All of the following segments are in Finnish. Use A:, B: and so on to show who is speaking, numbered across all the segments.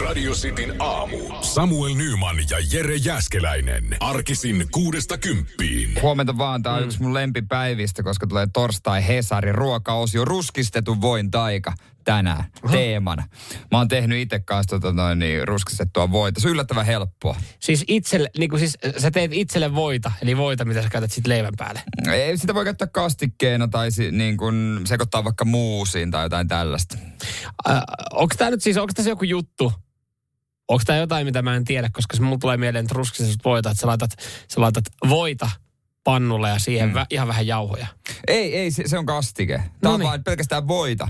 A: Radio Cityn aamu. Samuel Nyman ja Jere Jäskeläinen. Arkisin kuudesta kymppiin.
B: Huomenta vaan, tää on mm. yksi mun lempipäivistä, koska tulee torstai Hesari ruokaosio ruskistetun voin taika tänään teemana. Mä oon tehnyt itse kanssa tota noin, niin ruskistettua voita. Se on yllättävän helppoa.
C: Siis itselle, niin kuin siis sä teet itselle voita, eli voita, mitä sä käytät sitten leivän päälle.
B: Ei, sitä voi käyttää kastikkeena tai niin kuin sekoittaa vaikka muusiin tai jotain tällaista.
C: Äh, onko tämä nyt siis, onko tässä joku juttu, Onko tämä jotain, mitä mä en tiedä, koska se mulla tulee mieleen, että ruskisesta voita, että sä laitat, sä laitat voita pannulle ja siihen mm. vä, ihan vähän jauhoja.
B: Ei, ei, se, se on kastike. Tämä Noniin. on niin. vain pelkästään voita.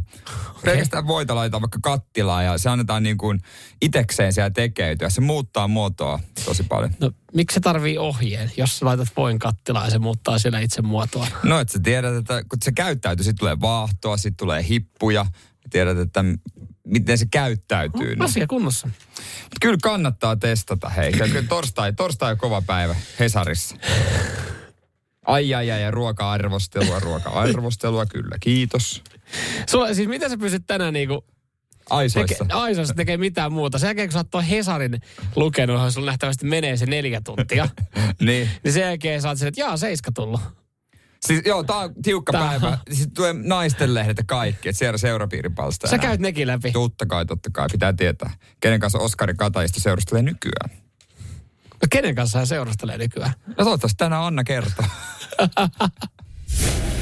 B: Okay. Pelkästään voita laitetaan vaikka kattilaan ja se annetaan niin kuin itekseen siellä tekeytyä. Se muuttaa muotoa tosi paljon.
C: No, miksi se tarvii ohjeen, jos sä laitat voin kattilaan ja se muuttaa siellä itse muotoa?
B: No, että sä tiedät, että kun se käyttäytyy, sitten tulee vaahtoa, sitten tulee hippuja. Tiedät, että miten se käyttäytyy.
C: No, asia kunnossa.
B: Mut kyllä kannattaa testata, hei. Kyllä torstai, torstai on kova päivä Hesarissa. Ai ai ai, ruoka-arvostelua, ruoka-arvostelua, kyllä, kiitos.
C: Sulla, siis mitä sä pysyt tänään niinku
B: Aisoissa.
C: Teke, aisoissa tekee mitään muuta. Sen jälkeen, kun sä oot Hesarin lukenut, johon sulla nähtävästi menee se neljä tuntia.
B: niin.
C: Niin sen jälkeen sä oot sen, että jaa, seiska tullut.
B: Siis joo, tää on tiukka tää päivä. Siis tulee naisten lehdet ja kaikki, että siellä seurapiiripalsta.
C: Sä käyt nekin läpi.
B: Totta kai, totta kai, pitää tietää. Kenen kanssa Oskari Katajista seurustelee nykyään.
C: No kenen kanssa hän seurustelee nykyään?
B: No toivottavasti tänään Anna kertoo.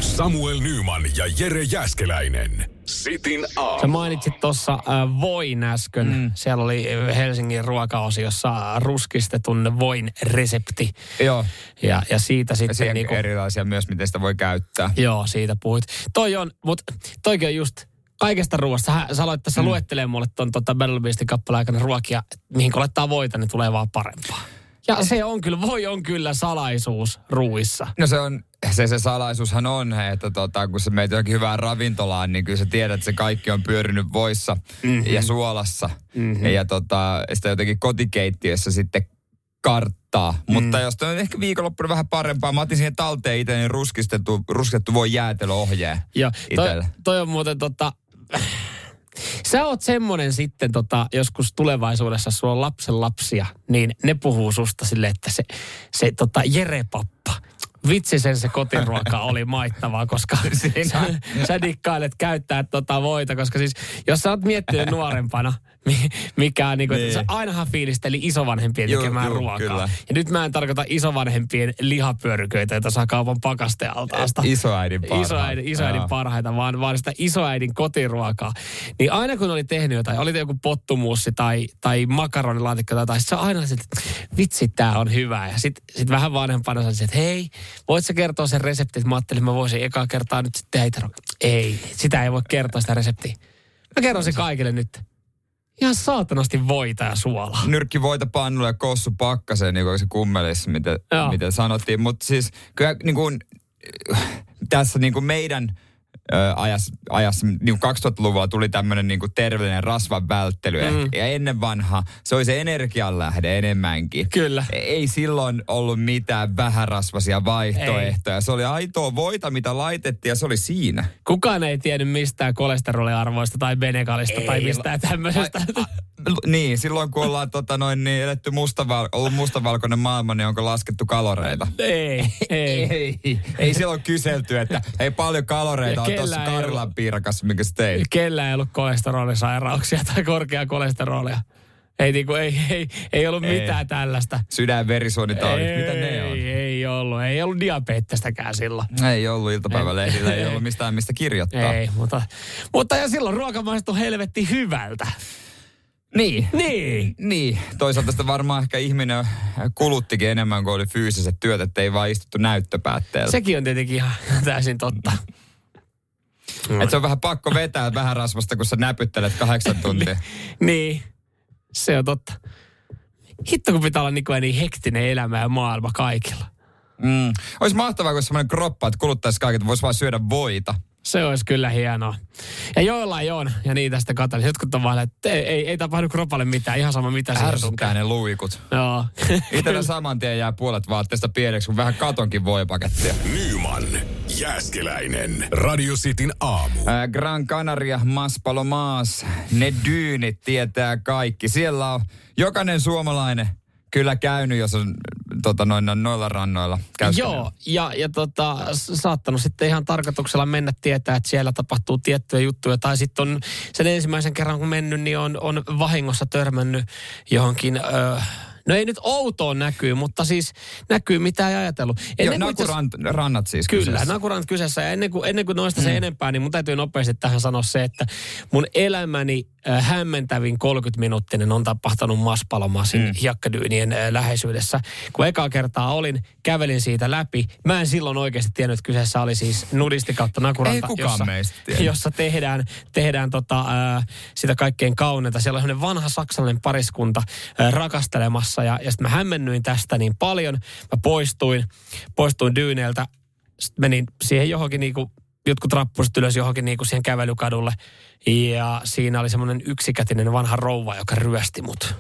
A: Samuel Nyman ja Jere Jäskeläinen. Sitin aamu.
C: Sä mainitsit tuossa äh, voin äsken. Mm. Siellä oli Helsingin ruokaosiossa ruskistetun voin resepti.
B: Joo.
C: Ja, ja siitä sitten... Ja
B: niinku, erilaisia myös, miten sitä voi käyttää.
C: Joo, siitä puhuit. Toi on, mutta toikin on just kaikesta ruoasta. Sä, sä aloit tässä mm. luettelemaan mulle tuon tota Battle Beastin kappaleen aikana ruokia, mihin kun laittaa voita, niin tulee vaan parempaa. Ja se on kyllä, voi on kyllä salaisuus ruuissa.
B: No se on, se, se salaisuushan on, että tota, kun se meitä johonkin hyvään ravintolaan, niin kyllä sä tiedät, että se kaikki on pyörinyt voissa mm-hmm. ja suolassa. Mm-hmm. Ja tota, sitä jotenkin kotikeittiössä sitten karttaa. Mm. Mutta jos on ehkä viikonloppuna vähän parempaa, mä otin siihen talteen itse niin ruskistettu, ruskistettu voi jäätelöohjeen
C: Joo, toi, toi on muuten tota, Sä oot semmonen sitten tota, joskus tulevaisuudessa, sulla on lapsen lapsia, niin ne puhuu susta silleen, että se, se tota Jere Pappa, vitsi sen se kotiruoka oli maittavaa, koska sä, sä dikkailet käyttää tota voita, koska siis jos sä oot miettinyt nuorempana, mikä on niin kuin, niin. ainahan fiilisteli isovanhempien tekemään juu, ruokaa. Kyllä. Ja nyt mä en tarkoita isovanhempien lihapyöryköitä, joita saa kaupan pakastealtaasta.
B: Isoäidin parhaita.
C: Isoäidin, isoäidin parhaita, vaan, vaan sitä isoäidin kotiruokaa. Niin aina kun oli tehnyt jotain, oli joku pottumuussi tai, tai makaronilaatikko tai jotain, se aina että vitsi, tää on hyvä. Ja sitten sit vähän vanhempana sanoisin, että hei, voit sä kertoa sen reseptin, että mä ajattelin, että mä voisin ekaa kertaa nyt sitten tehdä Ei, sitä ei voi kertoa sitä reseptiä. Mä kerron sen kaikille nyt ihan saatanasti voita ja suolaa.
B: Nyrkki voita pannulle ja kossu pakkaseen, niin kuin se kummelissa, mitä, mitä sanottiin. Mutta siis kyllä niin kuin, tässä niin kuin meidän ajassa, ajassa niin 2000-luvulla tuli tämmöinen niin terveellinen rasvan välttely. Mm. Ja ennen vanha se oli se energianlähde enemmänkin.
C: Kyllä.
B: Ei silloin ollut mitään vähärasvasia vaihtoehtoja. Ei. Se oli aitoa voita, mitä laitettiin ja se oli siinä.
C: Kukaan ei tiennyt mistään kolesteroliarvoista tai benegalista ei, tai mistään tämmöisestä. A, a,
B: niin, silloin kun ollaan tota, noin, niin eletty mustaval- ollut mustavalkoinen maailma, niin onko laskettu kaloreita?
C: Ei, ei.
B: ei, ei silloin kyselty, että ei paljon kaloreita tuossa Karlan piirakas, minkä sä teit.
C: Kellä ei ollut kolesterolisairauksia tai korkea kolesterolia. Ei, niinku, ei, ei, ei ollut ei. mitään tällaista.
B: Sydän, verisuonitaudit, mitä ne on?
C: Ei ollut. Ei ollut diabeettistäkään silloin.
B: Ei ollut iltapäivälehdillä, ei, ei ollut mistään mistä kirjoittaa.
C: Ei, mutta, mutta ja silloin ruoka maistui helvetti hyvältä.
B: Niin.
C: Niin.
B: Niin. Toisaalta sitä varmaan ehkä ihminen kuluttikin enemmän kuin oli fyysiset työt, että ei vaan istuttu näyttöpäätteellä.
C: Sekin on tietenkin ihan täysin totta.
B: Mm. Et se on vähän pakko vetää vähän rasvasta, kun sä näpyttelet kahdeksan tuntia.
C: niin. Se on totta. Hitto, kun pitää olla niin, niin hektinen elämä ja maailma kaikilla.
B: Mm. Olisi mahtavaa, kun semmoinen kroppa, että kuluttaisi kaiket, voisi vaan syödä voita.
C: Se olisi kyllä hienoa. Ja joillain on, ja niitä sitten katsoin. Jotkut on vaan, että ei, ei, ei tapahdu kropalle mitään, ihan sama mitä se
B: Ärsyttää ne luikut.
C: Joo.
B: Itellä saman tien jää puolet vaatteesta pieneksi, kun vähän katonkin voi pakettia.
A: Nyman Jääskeläinen. Radio Cityn aamu.
B: Ää, Gran Canaria, Maspalomaas, ne dyynit tietää kaikki. Siellä on jokainen suomalainen kyllä käynyt, jos on tota, noin, noilla rannoilla käyskenyt.
C: Joo, ja, ja tota, saattanut sitten ihan tarkoituksella mennä tietää, että siellä tapahtuu tiettyjä juttuja. Tai sitten on sen ensimmäisen kerran, kun mennyt, niin on, on vahingossa törmännyt johonkin... Öö, No ei nyt outoon näkyy, mutta siis näkyy mitä ei ajatellut.
B: Joo,
C: Ennen itse asiassa-
B: Nakurant, rannat siis
C: Kyllä,
B: kyseessä.
C: Nakurant kyseessä. Ja ennen kuin, ennen kuin noista se enempää, niin mun täytyy nopeasti tähän sanoa se, että mun elämäni hämmentävin 30-minuuttinen on tapahtunut Maspalomasin mm. hiekkadyynien äh, läheisyydessä. Kun ekaa kertaa olin, kävelin siitä läpi. Mä en silloin oikeasti tiennyt, että kyseessä oli siis nudisti kautta Nakuranta, jossa, jossa tehdään, tehdään tota, äh, sitä kaikkein kauneinta. Siellä on sellainen vanha saksalainen pariskunta äh, rakastelemassa ja, ja sitten mä hämmennyin tästä niin paljon. Mä poistuin, poistuin dyyneiltä, sitten menin siihen johonkin niinku, jotkut rappuset ylös johonkin niinku siihen kävelykadulle. Ja siinä oli semmoinen yksikätinen vanha rouva, joka ryösti mut.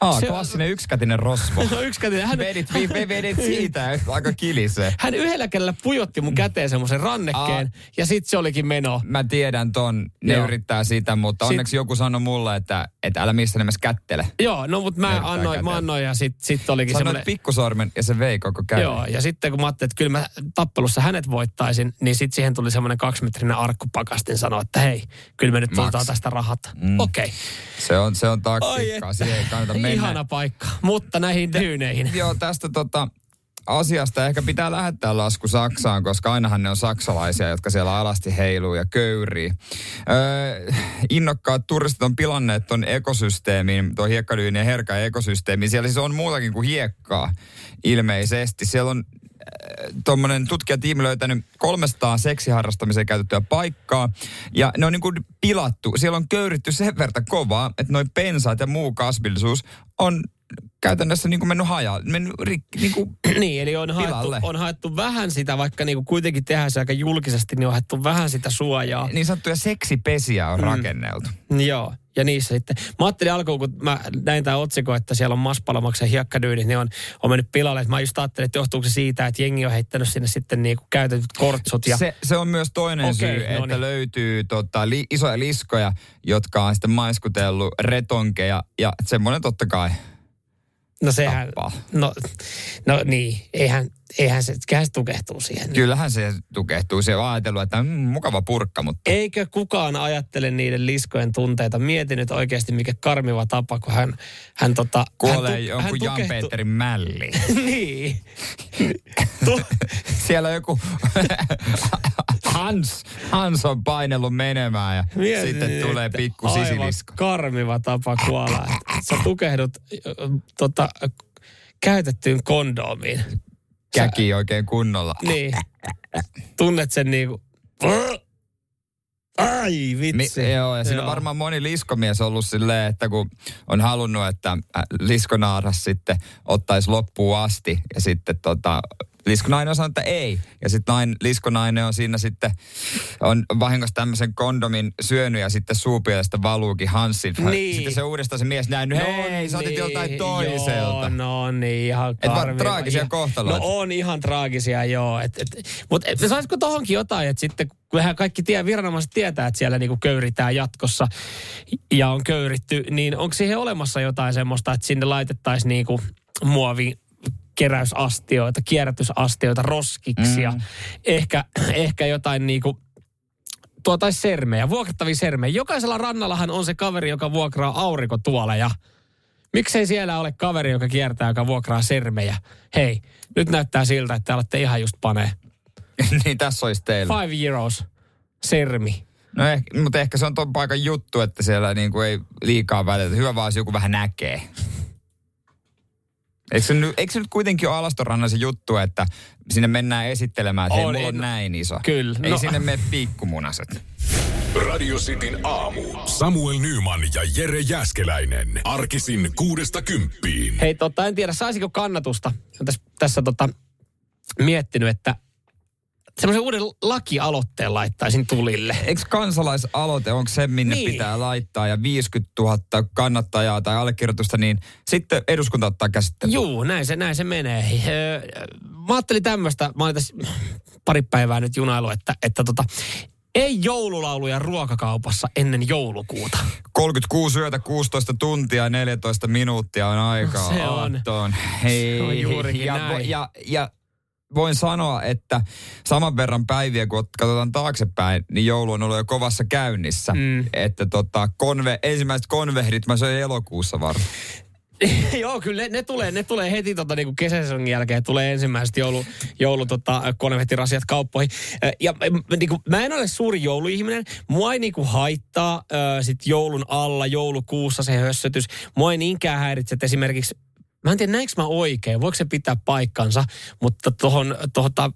B: Aa,
C: se-
B: klassinen yksikätinen rosvo.
C: No yksikätinen. Hän,
B: vedit, vedit siitä aika kilisee.
C: hän yhdellä kädellä pujotti mun käteen semmoisen rannekkeen ja sitten se olikin meno.
B: Mä tiedän ton, ne
C: Joo.
B: yrittää sitä, mutta
C: Sit-
B: onneksi joku sanoi mulle, että, että älä missään nimessä kättele.
C: Joo, no mutta mä annoin, mä annoin ja sitten sit olikin
B: Sanoit
C: semmoinen...
B: pikkusormen ja se vei koko käden.
C: Joo, ja sitten kun mä ajattelin, että kyllä mä tappelussa hänet voittaisin, niin sitten siihen tuli semmoinen kaksimetrinen arkkupakastin sanoa, että hei, kyllä me nyt otetaan tästä rahat. Mm. Okei. Okay.
B: Se on, se on taktiikkaa, siihen ei kannata mennä.
C: Ihana paikka. Mutta näihin dyyneihin.
B: Joo, tästä tota, asiasta ehkä pitää lähettää lasku Saksaan, koska ainahan ne on saksalaisia, jotka siellä alasti heiluu ja köyrii. Öö, innokkaat turistit on pilanneet ton ekosysteemin, tuo hiekkadyynien herkä ekosysteemi. Siellä siis on muutakin kuin hiekkaa ilmeisesti. Siellä on tuommoinen tutkijatiimi löytänyt 300 seksiharrastamiseen käytettyä paikkaa. Ja ne on niin kuin pilattu. Siellä on köyritty sen verran kovaa, että noin pensaat ja muu kasvillisuus on käytännössä niin kuin mennyt hajaa, mennyt rikki, niin kuin
C: niin, eli on haettu, on haettu vähän sitä, vaikka niinku kuitenkin tehdään se aika julkisesti, niin on haettu vähän sitä suojaa.
B: niin sanottuja seksipesiä on mm. rakenneltu.
C: Joo, ja niissä sitten. Mä ajattelin alkuun, kun mä näin tämän otsikon, että siellä on Maspalomaksen hiekkadyynit, niin on, on mennyt pilalle. Että mä just ajattelin, että johtuuko se siitä, että jengi on heittänyt sinne sitten niinku käytetyt kortsut. Ja,
B: Se, se on myös toinen
C: Okei,
B: syy,
C: no
B: että
C: niin.
B: löytyy tota, li, isoja liskoja, jotka on sitten maiskutellut retonkeja. Ja semmoinen totta kai
C: no sehän,
B: tappaa.
C: no, no niin, eihän, eihän se, kyllähän se tukehtuu siihen.
B: Kyllähän se tukehtuu. Se on ajatellut, että mm, mukava purkka, mutta
C: Eikö kukaan ajattele niiden liskojen tunteita? Mieti nyt oikeasti, mikä karmiva tapa, kun hän, hän, tota,
B: kuolee
C: hän, tu-
B: jonkun
C: hän
B: Jan-Peterin mälli.
C: niin. tu-
B: Siellä joku Hans, Hans on painellut menemään ja
C: Mietin,
B: sitten tulee pikku sisilisko.
C: karmiva tapa kuolla. Sä tukehdut tota, käytettyyn kondoomiin.
B: Käki oikein kunnolla.
C: Niin. Tunnet sen niinku... Ai vitsi.
B: Mi- joo, ja siinä on varmaan moni liskomies ollut silleen, että kun on halunnut, että äh, liskonaaras sitten ottaisi loppuun asti, ja sitten tota, liskonainen on sanonut, että ei. Ja sitten nain, liskonainen on siinä sitten, on vahingossa tämmöisen kondomin syönyt, ja sitten suupielestä valuukin Hansin.
C: Niin.
B: Sitten se uudestaan se mies näin, hei, sä otit joltain toiselta.
C: Joo, no niin, ihan
B: Et vaan traagisia
C: Ja-
B: kohtaloita.
C: No on ihan traagisia, joo. Et, et, Mutta saisiko tohonkin jotain, että sitten kyllähän kaikki tie, viranomaiset tietää, että siellä niinku köyritään jatkossa ja on köyritty, niin onko siihen olemassa jotain semmoista, että sinne laitettaisiin niinku muovi keräysastioita, kierrätysastioita, roskiksia, mm. ehkä, ehkä jotain niinku tuotaisi sermejä, vuokrattavia sermejä. Jokaisella rannallahan on se kaveri, joka vuokraa aurinkotuoleja. Miksei siellä ole kaveri, joka kiertää, joka vuokraa sermejä? Hei, nyt näyttää siltä, että te olette ihan just panee.
B: niin tässä olisi teillä.
C: Five euros sermi.
B: No ehkä, mutta ehkä se on ton paikan juttu, että siellä niinku ei liikaa välitä. Hyvä vaan, jos joku vähän näkee. Eikö se, nyt, eikö se nyt kuitenkin ole Alastorannan se juttu, että sinne mennään esittelemään, että hei,
C: On,
B: mulla
C: en-
B: on näin iso.
C: Kyllä,
B: Ei
C: no.
B: sinne mene pikkumunaset.
A: Radio Cityn aamu. Samuel Nyman ja Jere Jäskeläinen. Arkisin kuudesta kymppiin.
C: Hei, tota, en tiedä, saisiko kannatusta. Olen tässä, tässä tota, miettinyt, että semmoisen uuden lakialoitteen laittaisin tulille.
B: Eikö kansalaisaloite, onko se minne
C: Niin.
B: pitää laittaa ja 50 000 kannattajaa tai allekirjoitusta, niin sitten eduskunta ottaa käsittelyyn.
C: Juu, näin se, näin se menee. Mä ajattelin tämmöistä, mä olin tässä pari päivää nyt junailu, että, että tota, ei joululauluja ruokakaupassa ennen joulukuuta.
B: 36 yötä, 16 tuntia, 14 minuuttia on aikaa.
C: Se on.
B: Aattoon. Hei.
C: Se on juurikin
B: ja,
C: näin.
B: ja, ja voin sanoa, että saman verran päiviä, kun katsotaan taaksepäin, niin joulu on ollut jo kovassa käynnissä.
C: Mm.
B: Että tota, konve, ensimmäiset konvehdit mä söin elokuussa varmaan.
C: Joo, kyllä ne, ne, tulee, ne tulee heti tota, niin kesäsesongin jälkeen, tulee ensimmäiset joulu, joulu tota, konvehtirasiat kauppoihin. Ja niin kuin, mä en ole suuri jouluihminen. Mua ei niin kuin, haittaa ö, sit joulun alla, joulukuussa se hössötys. Mua ei niinkään häiritse, että esimerkiksi Mä en tiedä, näinkö mä oikein, voiko se pitää paikkansa, mutta tuohon tuota,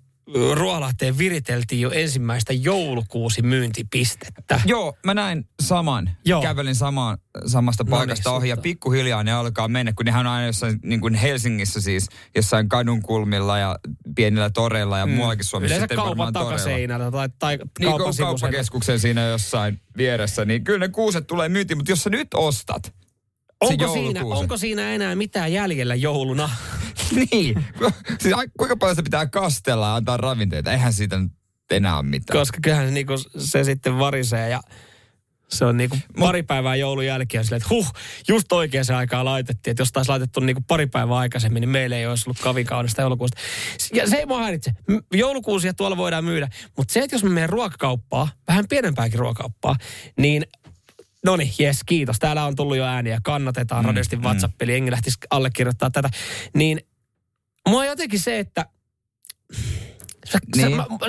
C: Ruolahteen viriteltiin jo ensimmäistä joulukuusi myyntipistettä.
B: Joo, mä näin saman.
C: Joo.
B: Kävelin samaan, samasta
C: No
B: paikasta
C: niin,
B: ohi ja pikkuhiljaa ne alkaa mennä, kun nehän on aina jossain niin kuin Helsingissä siis, jossain kadun kulmilla ja pienillä toreilla ja mm. muuallakin Suomessa.
C: Yleensä
B: sitten
C: kaupan takaseinällä tai, tai
B: Niin
C: kaupan
B: kauppakeskuksen siinä jossain vieressä, niin kyllä ne kuuset tulee myyntiin, mutta jos sä nyt ostat,
C: Onko siinä, onko siinä enää mitään jäljellä jouluna?
B: niin. siis, kuinka paljon sitä pitää kastella ja antaa ravinteita? Eihän siitä nyt enää ole mitään.
C: Koska kyllähän se, niinku, se sitten varisee ja se on niinku pari päivää joulun jälkeen silleen, että huh, just oikeaan aikaan laitettiin. Että jos taisi laitettu niinku pari päivää aikaisemmin, niin meillä ei olisi ollut kavin kaunista joulukuusta. Ja se ei mua häiritse. Joulukuusia tuolla voidaan myydä. Mutta se, että jos me menen ruokakauppaa, vähän pienempääkin ruokakauppaa, niin No niin, jes, kiitos. Täällä on tullut jo ääniä. Kannatetaan mm, radiosti WhatsApp, eli jengi lähtisi allekirjoittaa tätä. Niin mua jotenkin se, että Sä, niin. sä, mä, mä,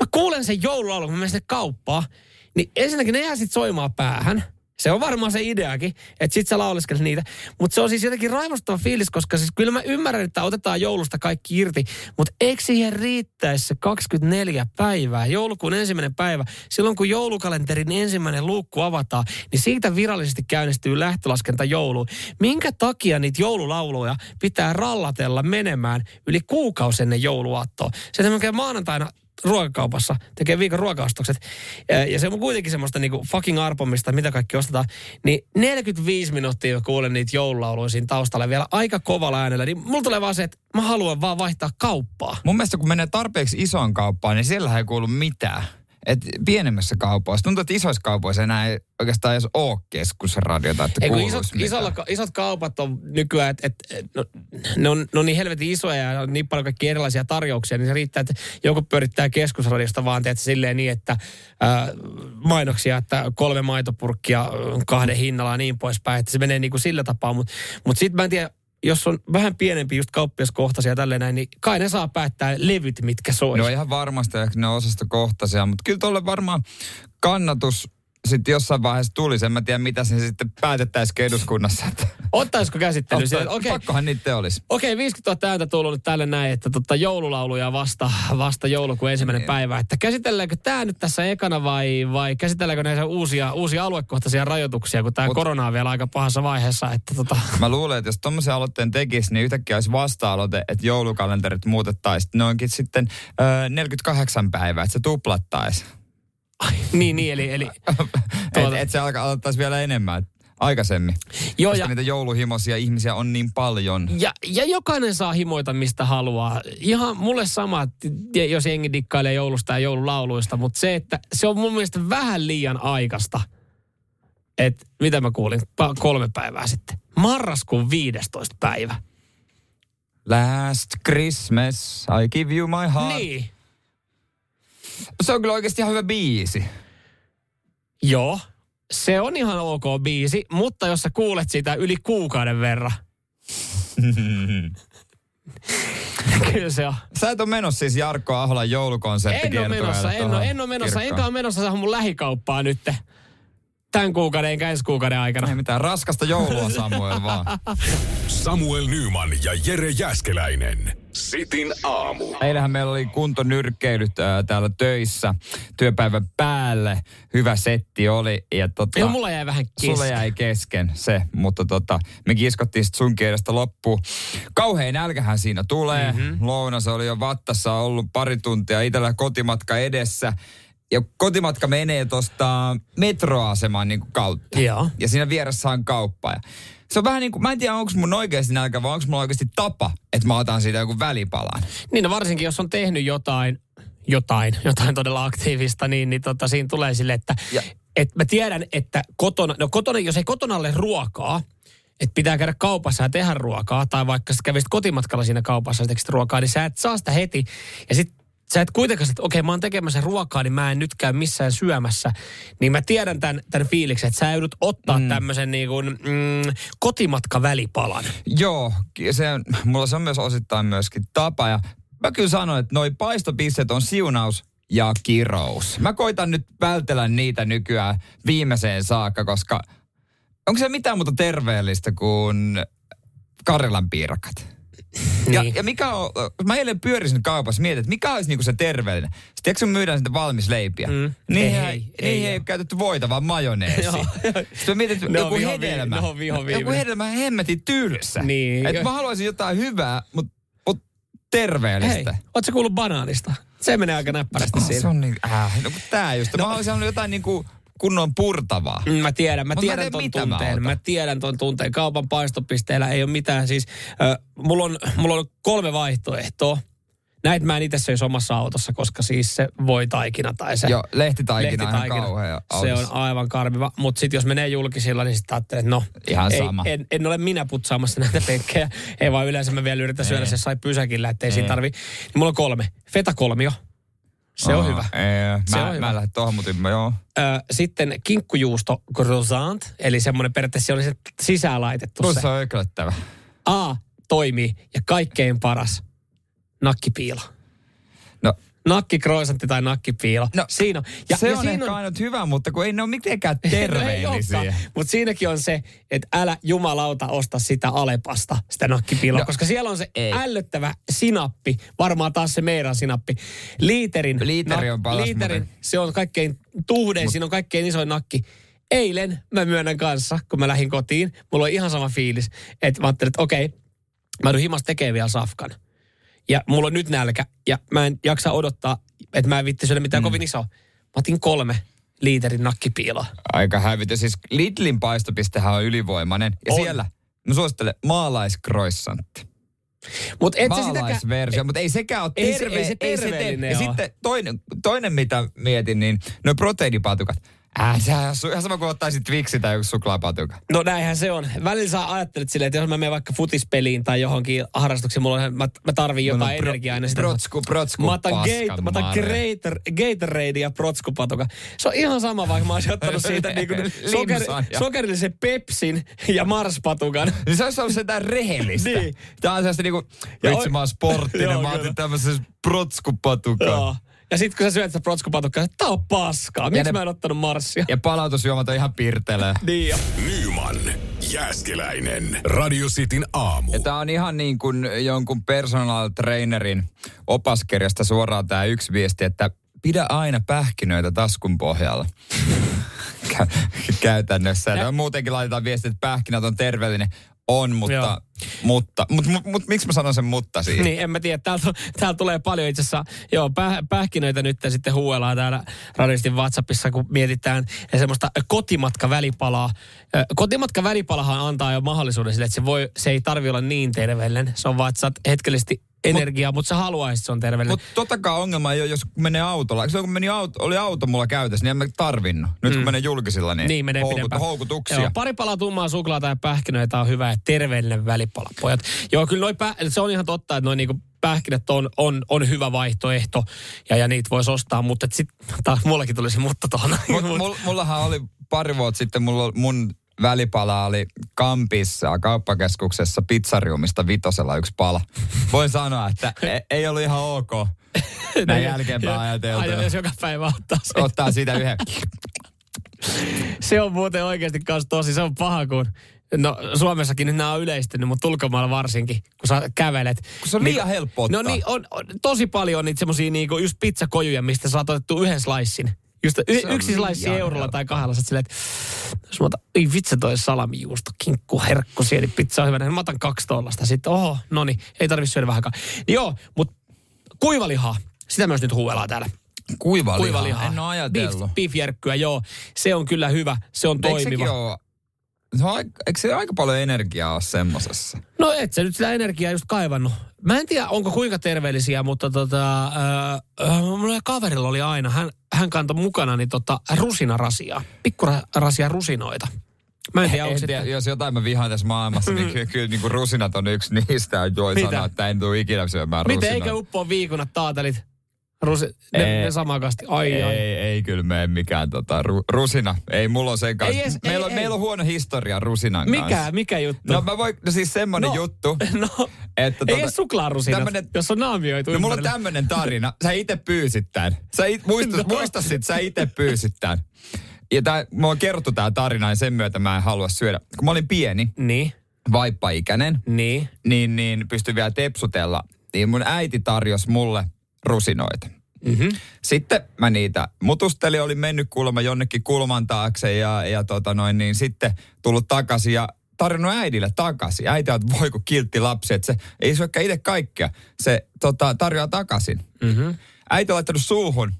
C: mä kuulen sen joululaulun, kun mä menen sinne kauppaan, niin ensinnäkin ne jää sit soimaan päähän. Se on varmaan se ideakin, että sit sä lauleskelet niitä. Mutta se on siis jotenkin raivostava fiilis, koska siis kyllä mä ymmärrän, että otetaan joulusta kaikki irti. Mutta eikö siihen riittäisi se 24 päivää, joulukuun ensimmäinen päivä, silloin kun joulukalenterin ensimmäinen luukku avataan, niin siitä virallisesti käynnistyy lähtölaskenta jouluun. Minkä takia niitä joululauluja pitää rallatella menemään yli kuukausi ennen jouluaattoa? Se tekee maanantaina ruokakaupassa, tekee viikon ruokaostokset, ja- se on kuitenkin semmoista niinku fucking arpomista, mitä kaikki ostetaan, niin 45 minuuttia kuulen niitä joululauluja siinä taustalla vielä aika kovalla äänellä, niin mulla tulee vaan se, että mä haluan vaan vaihtaa kauppaa.
B: Mun mielestä kun menee tarpeeksi isoon kauppaan, niin siellä ei kuulu mitään. Et pienemmässä kaupoissa. Tuntuu, että isoissa kaupoissa enää ei oikeastaan edes ole keskusradiota, että
C: Ei, kun
B: kuuluisi
C: isot, isolla, isot kaupat on nykyään, että et, no, ne, on, ne on niin helvetin isoja ja on niin paljon kaikkia erilaisia tarjouksia, niin se riittää, että joku pyörittää keskusradiosta vaan teet silleen niin, että ää, mainoksia, että kolme maitopurkkia kahden hinnalla ja niin poispäin, että se menee niin kuin sillä tapaa, mutta mut sitten mä en tiedä, jos on vähän pienempi just kauppiaskohtaisia ja tälleen näin, niin kai ne saa päättää levyt, mitkä soi.
B: No ihan varmasti, ehkä ne on osastokohtaisia, mutta kyllä tuolle varmaan kannatus sitten jossain vaiheessa tulisi. En mä tiedä, mitä se sitten päätettäisiin eduskunnassa.
C: Ottaisiko käsittely siellä?
B: Ottaa-
C: Okei,
B: Pakkohan niitä olisi.
C: Okei, 50 000 ääntä tullut nyt tälle näin, että tota joululauluja vasta, vasta joulukuun ensimmäinen
B: Niin.
C: päivä. Että käsitelläänkö tämä nyt tässä ekana vai, vai käsitelläänkö näitä uusia, uusia aluekohtaisia rajoituksia, kun tämä korona on vielä aika pahassa vaiheessa. Että tota,
B: Mä luulen, että jos tommosen aloitteen tekisi, niin yhtäkkiä olisi vasta-aloite, että joulukalenterit muutettaisiin noinkin sitten ö, 48 päivää, että se
C: niin, niin, eli, eli
B: Että et se alkaa, aloittaisi vielä enemmän aikaisemmin.
C: joo,
B: Koska
C: ja,
B: niitä jouluhimoisia ihmisiä on niin paljon.
C: ja, ja, jokainen saa himoita mistä haluaa. Ihan mulle sama, että jos jengi dikkailee joulusta ja joululauluista, mutta se, että se on mun mielestä vähän liian aikaista. Et mitä mä kuulin pa- kolme päivää sitten. Marraskuun 15. päivä.
B: Last Christmas, I give you my heart.
C: Niin.
B: Se on kyllä oikeasti ihan hyvä biisi.
C: Joo, se on ihan ok biisi, mutta jos sä kuulet sitä yli kuukauden verran. Kyllä se on.
B: Sä et ole menossa siis Jarkko Aholan joulukonsertti
C: En ole menossa, en ole, en ole menossa, enkä ole menossa saada mun lähikauppaa nyt. Tämän kuukauden enkä ensi kuukauden aikana.
B: Ei mitään, raskasta joulua Samuel vaan.
A: Samuel Nyman ja Jere Jäskeläinen. Sitin aamu.
B: Eilähän meillä oli kuntonyrkkeilyt ää, täällä töissä työpäivän päälle. Hyvä setti oli. Ja tota,
C: Joo, mulla jäi vähän kesken.
B: Sulla jäi kesken se, mutta tota, me kiskottiin sitten sun kielestä loppuun. Kauhean nälkähän siinä tulee. Mm-hmm. Lounas oli jo vattassa ollut pari tuntia, itsellä kotimatka edessä. Ja kotimatka menee tuosta metroaseman niin kuin kautta.
C: Joo.
B: Ja siinä vieressä on kauppa. Ja se on vähän niin kuin, mä en tiedä onko mun oikeasti nälkä vai onko mulla oikeasti tapa, että mä otan siitä joku välipalan.
C: Niin no varsinkin, jos on tehnyt jotain, jotain, jotain todella aktiivista, niin, niin tota, siinä tulee sille, että
B: Ja-
C: et mä tiedän, että kotona, no kotona, jos ei kotona ole ruokaa, että pitää käydä kaupassa ja tehdä ruokaa, tai vaikka sä kävisit kotimatkalla siinä kaupassa ja tekisit ruokaa, niin sä et saa sitä heti. Ja sit sä et kuitenkaan, että okei, mä oon tekemässä ruokaa, niin mä en nyt käy missään syömässä. Niin mä tiedän tämän, tämän fiiliksen, että sä joudut ottaa mm. tämmöisen niin kuin, mm, kotimatkavälipalan.
B: Joo, se mulla se on myös osittain myöskin tapa. Ja mä kyllä sanoin, että noi paistopisset on siunaus ja kirous. Mä koitan nyt vältellä niitä nykyään viimeiseen saakka, koska onko se mitään muuta terveellistä kuin Karjalan piirakat? Ja,
C: Niin.
B: ja mikä on, mä eilen pyörisin kaupassa, mietin, että mikä olisi niinku se terveellinen. Sitten kun myydään sitä valmis leipiä.
C: Mm.
B: Niin
C: Ei,
B: ei,
C: ei,
B: ei,
C: ei
B: ole käytetty voita, vaan majoneesi. Sitten mä mietin, että joku
C: viho
B: hedelmä.
C: ne on viho
B: joku hedelmä hemmetin tylsä.
C: Niin.
B: Et mä haluaisin jotain hyvää, mutta mut
C: Hei,
B: terveellistä.
C: ootko sä kuullut banaanista? Se menee aika näppärästi
B: Oh,
C: siinä.
B: se on niin, äh, no kun tää just. No. Mä haluaisin jotain niinku kunnon purtavaa.
C: Mm, Mä tiedän, mä
B: Mut mä
C: tiedän
B: teen
C: ton
B: mä
C: tunteen.
B: otan.
C: Mä, tiedän ton tunteen. Kaupan paistopisteellä ei ole mitään. Siis, äh, mulla, on, mulla on kolme vaihtoehtoa. Näitä mä en itse söisi omassa autossa, koska siis se voi taikina tai se
B: Joo, lehtitaikina on ihan kauhea.
C: Se on aivan karmiva. Mutta sitten jos menee julkisilla, niin sitten ajattelee, että no,
B: Ihan
C: ei,
B: sama.
C: En, en, ole minä putsaamassa näitä penkkejä. Ei vaan yleensä mä vielä yritän syödä
B: Ei.
C: se sai pysäkillä, ettei siinä
B: Ei.
C: tarvi. Niin mulla on kolme. Feta kolmio. Se on hyvä. Se
B: mä,
C: on
B: mä
C: hyvä.
B: en lähde tohon, mutta mä joo.
C: Ö, sitten kinkkujuusto croissant, eli semmoinen periaatteessa se oli se sisään laitettu
B: Plus
C: se.
B: on öklöttävä.
C: A toimii ja kaikkein paras nakkipiilo.
B: No,
C: Nakkikroisantti tai nakkipiilo.
B: No,
C: siinä on.
B: ja se on
C: siinä
B: ehkä ainut hyvä, mutta kun ei ne ole mitenkään terveellisiä.
C: Mutta siinäkin on se, että älä jumalauta osta sitä Alepasta, sitä nakkipiiloa,
B: No,
C: koska siellä on se
B: ei.
C: ällöttävä sinappi, varmaan taas se meidän sinappi. Liiterin,
B: Liiteri on paras
C: liiterin,
B: muuten.
C: se on kaikkein tuhdein, siinä on kaikkein isoin nakki. Eilen mä myönnän kanssa, kun mä lähdin kotiin, mulla oli ihan sama fiilis, että mä ajattelin, että okei, mä joudun himas tekee vielä safkan. Ja mulla on nyt nälkä, ja mä en jaksa odottaa, että mä en vitti syödä mitään mm. kovin iso. Mä otin kolme liiterin nakkipiiloa.
B: Aika hävitä. Siis Lidlin paistopistehän on ylivoimainen. Ja
C: On.
B: siellä, mä suosittelen, maalaiskroissantti.
C: Mutta et sä sitäkään...
B: Maalaisversio, mutta ei sekään ole
C: Ei se-
B: terve.
C: ei se terveellinen
B: Ja
C: oo.
B: sitten toinen, toinen, mitä mietin, niin no proteiinipatukat. Äh, sehän on ihan sama kuin ottaisit Twixi tai joku suklaapatuka.
C: No näinhän se on. Välillä sä ajattelet silleen, että jos mä menen vaikka futispeliin tai johonkin harrastukseen, mulla on, mä, mä tarvin jotain
B: pro-
C: energiaa aina sitä.
B: protsku, protsku,
C: Mä otan, gate, mä otan. Gator, Gatorade ja protskupatuka. Se on ihan sama, vaikka mä olisin ottanut siitä niinku soker,
B: Limsan ja-
C: sokerillisen Pepsin ja Mars-patukan.
B: Niin se olisi ollut jotain rehellistä.
C: Niin.
B: Tää on sellaista niinku, vitsi mä oon sporttinen,
C: Joo,
B: mä otin tämmöisen protskupatukan.
C: Joo. Ja sitten kun sä syöt sitä protskupatukkaa, tää on paskaa. Miksi
B: ne-
C: mä en ottanut Marsia?
B: Ja palautusjuomat on ihan pirtelöä.
C: Niin jo.
A: Nyman, Jääskeläinen. Radio Cityn aamu.
B: Ja tää on ihan niin kuin jonkun personal trainerin opaskirjasta suoraan tää yksi viesti, että pidä aina pähkinöitä taskun pohjalla. Kä- Käytännössä. Ja muutenkin laitetaan viesti, että pähkinät on terveellinen. On, mutta,
C: Joo.
B: mutta, mutta, mutta, mutta miksi mä sanon sen mutta siihen?
C: Niin, en mä tiedä. Täältä, täältä tulee paljon itse asiassa, joo, päh, pähkinöitä nyt sitten huuellaan täällä radistin WhatsAppissa, kun mietitään semmoista kotimatkavälipalaa. Kotimatkavälipalahan antaa jo mahdollisuuden sille, että se, voi, se ei tarvi olla niin terveellinen. Se on vaan, että saat hetkellisesti energiaa, mutta sä haluaisit, että se on terveellinen.
B: Mutta tottakaan ongelma ei ole, jos menee autolla. Silloin kun meni auto, oli auto mulla käytössä, niin en mä tarvinnut. Nyt kun menee julkisilla, niin,
C: Niin, menee
B: houkut- houkutuksia.
C: Joo, pari palaa tummaa suklaata ja pähkinöitä on hyvä ja terveellinen välipala, pojat. Joo, kyllä noi pä- se on ihan totta, että noin niinku pähkinät on, on, on hyvä vaihtoehto ja, ja niitä voisi ostaa, mutta sitten taas mullakin tulisi mutta tuohon.
B: Mut, mul, mullahan oli pari vuotta sitten, mulla, mun välipala oli Kampissa kauppakeskuksessa pizzariumista vitosella yksi pala. Voin sanoa, että e- ei ollut ihan ok. Näin jälkeenpäin ajateltuna.
C: Ai, jos joka päivä ottaa sen.
B: Ottaa siitä yhden.
C: Se on muuten oikeasti kanssa tosi, se on paha, kun No Suomessakin nyt nämä on yleistynyt, mutta ulkomailla varsinkin, kun sä kävelet.
B: Kun se on liian helppo ottaa.
C: No niin, on, on, tosi paljon on niitä semmosia niinku just pizzakojuja, mistä sä oot otettu yhden slicein. Just y- yksi slice eurolla tai kahdella. Sä silleen, että jos mä otan, ei vitsi toi salamijuusto, kinkku, herkku, sieni, pizza on hyvä. Niin mä otan kaksi tollasta. Sitten, oho, no niin, ei tarvi syödä vähänkään. Niin joo, mutta kuivalihaa, sitä myös nyt huuellaan täällä.
B: Kuiva,
C: Kuivalihaa.
B: En ole ajatellut.
C: Beef, beef-järkkyä, joo. Se on kyllä hyvä, se on
B: Eikö sekin
C: toimiva.
B: ole, se on, eikö se aika paljon energiaa ole semmosessa?
C: No et sä nyt sitä energiaa just kaivannut. Mä en tiedä, onko kuinka terveellisiä, mutta tota, äh, äh, mulla kaverilla oli aina, hän, hän kantoi mukana niin tota, rusinarasia, pikkurasia rusinoita. Mä en tiedä,
B: En tiedä, jos jotain mä vihaan tässä maailmassa, niin kyllä, kyllä niin kuin rusinat on yksi niistä.
C: Mitä?
B: sanoa, että en tule ikinä syömään
C: Miten
B: rusinoita.
C: eikä uppoa viikunat taatelit? Rusi, ne,
B: Ei.
C: ne samakasti. Ai,
B: ei,
C: ai.
B: ei kyllä mene mikään tota, ru, rusina. Ei mulla sen kanssa.
C: Ei edes-
B: meillä,
C: ei,
B: on,
C: ei.
B: meillä on huono historia rusinan
C: Mikä,
B: kanssa.
C: mikä juttu?
B: No mä voin, no siis semmonen
C: No.
B: juttu,
C: no
B: että
C: ei edes suklaarusinat,
B: tämmönen-
C: jos on naamioitu
B: No mulla on
C: ympärillä.
B: tämmönen tarina. Sä itse pyysit tän. Sä it, muista,
C: No.
B: no. muistasit, sä itse pyysit tän. Ja tää, mulla on kerrottu tää tarina ja sen myötä mä en halua syödä. Kun mä olin pieni,
C: Niin,
B: vaippaikäinen,
C: niin.
B: niin, niin pystyi vielä tepsutella. Niin mun äiti tarjosi mulle rusinoita.
C: Mm-hmm.
B: Sitten mä niitä mutustelin, olin mennyt kuulemma jonnekin kulman taakse ja, ja tota noin, niin sitten tullut takaisin ja tarjonnut äidille takaisin. Äiti on, voi kun kiltti lapsi, että se ei syökään itse kaikkea. Se tota, tarjoaa takaisin.
C: Mm-hmm.
B: Äiti on laittanut suuhun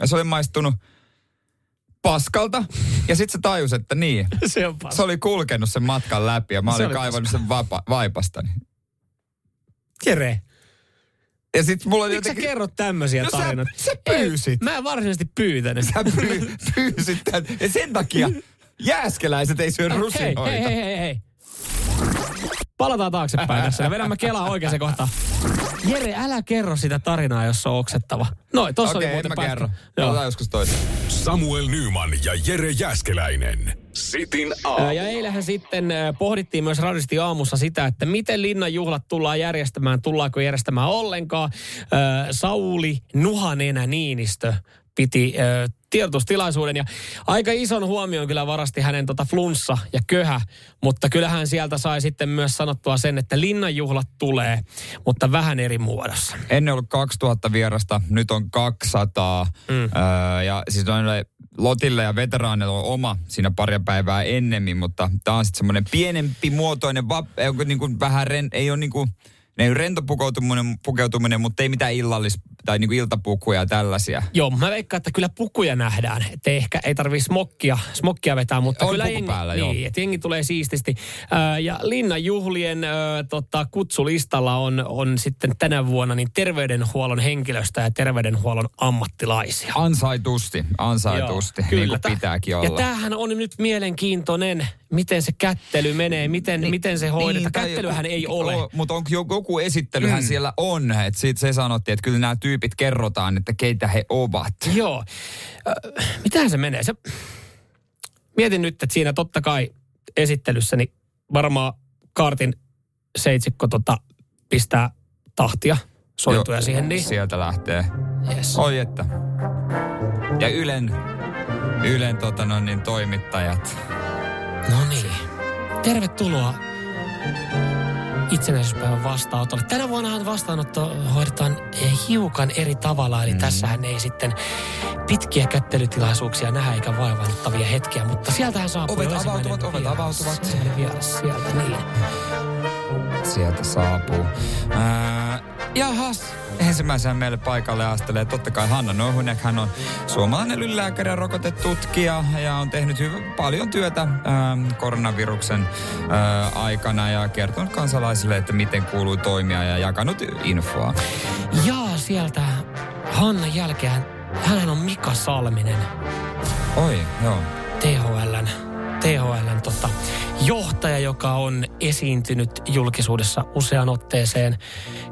B: ja se oli maistunut paskalta. Ja sitten se tajus, että niin,
C: Se on paska.
B: se oli kulkenut sen matkan läpi ja mä
C: Se
B: olin
C: oli
B: kaivannut sen vapa, vaipastani.
C: Jere,
B: Ja sitten mulla oli
C: miksi sä
B: jotenkin...
C: kerrot tämmöisiä
B: No sä-
C: tarinoita?
B: sä pyysit.
C: Ei, mä en varsinaisesti pyytänyt.
B: Sä pyy, pyysit tän. Ja sen takia jääskeläiset ei syö rusinoita.
C: Hei, hei, hei, hei, hei. Palataan taaksepäin tässä ja vedämme kelaa oikeaan kohtaan. Jere, älä kerro sitä tarinaa, jos se on oksettava. Noin, tossa
B: Okei,
C: oli
B: en
C: muuten
B: mä
C: pätkä.
B: kerro.
C: Joo.
B: Joskus toisen.
A: Samuel Nyman ja Jere Jäskeläinen. Sitin aamu.
C: Ja eilähän sitten pohdittiin myös radisti aamussa sitä, että miten linnan juhlat tullaan järjestämään, tullaanko järjestämään ollenkaan. Sauli Nuhanenä Niinistö piti tiedotustilaisuuden ja aika ison huomion kyllä varasti hänen tota flunssa ja köhä, mutta kyllähän sieltä sai sitten myös sanottua sen, että linnanjuhlat tulee, mutta vähän eri muodossa.
B: Ennen ollut 2000 vierasta, nyt on 200. Mm. Öö, ja siis noille Lotille ja veteraaneille on oma siinä pari päivää ennemmin, mutta tämä on sitten semmoinen pienempi muotoinen, vap, ei, niin kuin vähän ren, ei ole niin kuin, ne ei ole rento pukeutuminen, pukeutuminen, mutta ei mitään illallis- tai niin kuin iltapukuja ja tällaisia.
C: Joo, mä veikkaan, että kyllä pukuja nähdään. Että ehkä ei tarvii smokkia, smokkia vetää, mutta
B: On
C: kyllä jengi,
B: päällä, joo.
C: niin, että jengi tulee siististi. Ää, ja Linnanjuhlien ää, tota, kutsulistalla on, on sitten tänä vuonna niin terveydenhuollon henkilöstä ja terveydenhuollon ammattilaisia.
B: Ansaitusti, ansaitusti,
C: Joo,
B: niin kuin
C: Tää-
B: pitääkin
C: Ja
B: olla.
C: tämähän on nyt mielenkiintoinen, miten se kättely menee, miten, niin, miten se hoidetaan. Niin, Kättelyhän
B: joku-
C: ei ole.
B: O, mutta onko joku esittelyhän mm. siellä on, että siitä se sanottiin, että kyllä nämä tyypit kerrotaan, että keitä he ovat.
C: Joo. Äh, mitähän se menee? Se... Mietin nyt, että siinä totta kai esittelyssä niin varmaan kaartin seitsikko tota, pistää tahtia, sointuja
B: Joo,
C: siihen. Niin.
B: Sieltä lähtee.
C: Yes.
B: Oi että. Ja Ylen, Ylen tota no, niin, toimittajat.
C: No niin. Tervetuloa itsenäisyyspäivän vastaanotolle. Tänä vuonnahan vastaanotto hoidetaan hiukan eri tavalla, eli mm. tässähän ei sitten pitkiä kättelytilaisuuksia nähdä eikä vaivannuttavia hetkiä, mutta sieltähän saapuu
B: Ovet avautuvat, ovet
C: vieras.
B: avautuvat.
C: Ensimmäinen vieras sieltä, niin.
B: Sieltä saapuu. Ää, jahas. Ensimmäisenä meille paikalle astelee totta kai Hanna Nohunek. Hän on suomalainen ylilääkäri ja rokotetutkija ja on tehnyt hyvin paljon työtä ää, koronaviruksen ää, aikana ja kertonut kansalaisille, että miten kuuluu toimia ja jakanut infoa.
C: Ja sieltä Hannan jälkeen, hän on Mika Salminen,
B: Oi, joo.
C: THLn, THLn tota, johtaja, joka on esiintynyt julkisuudessa useaan otteeseen,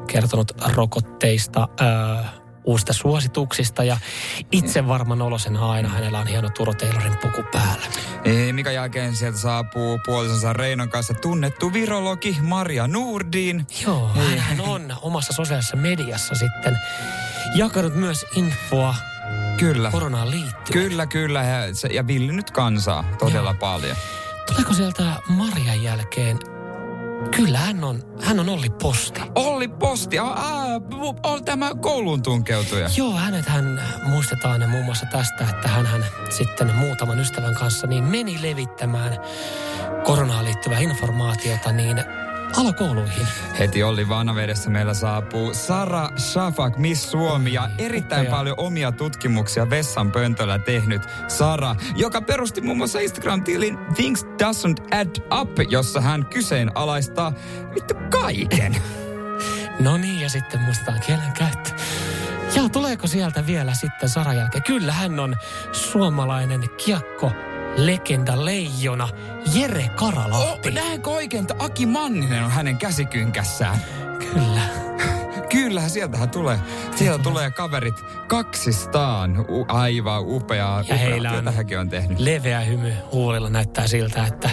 C: kertonut rokotteista, ää, uusista suosituksista ja itse varman olosen aina. Hänellä on hieno Turo Taylorin puku päällä.
B: Ei, Mikä jälkeen sieltä saapuu puolisonsa Reinon kanssa tunnettu virologi Maria Nurdin.
C: Joo, hän on omassa sosiaalisessa mediassa sitten jakanut myös infoa
B: Kyllä.
C: koronaan liittyen.
B: Kyllä, kyllä. Ja, se, ja villinyt kansaa todella
C: Joo.
B: paljon.
C: tuleeko sieltä Marjan jälkeen Kyllä hän on, hän on Olli Posti.
B: Olli Posti, ah, ah, tämä kouluun tunkeutuja.
C: Joo, hänet hän muistetaan muun muassa tästä, että hän, hän sitten muutaman ystävän kanssa niin meni levittämään koronaan liittyvää informaatiota niin alakouluihin.
B: Heti Olli Vanavedessä meillä saapuu Sara Shafak, Miss Suomi ja erittäin Upea. paljon omia tutkimuksia vessan pöntöllä tehnyt Sara, joka perusti muun muassa Instagram-tilin Things Doesn't Add Up, jossa hän kyseenalaistaa vittu kaiken.
C: no niin, ja sitten muistetaan kielen käyttö. Ja tuleeko sieltä vielä sitten Sara jälkeen? Kyllä hän on suomalainen kiekko legenda leijona Jere Karalahti.
B: Oh, näenkö oikein, että Aki Manninen on hänen käsikynkässään?
C: Kyllä.
B: Kyllä, sieltähän tulee. Sieltä tulee kaverit kaksistaan. U- aivan upeaa. Ja heillä on, on tehnyt.
C: leveä hymy huulilla näyttää siltä, että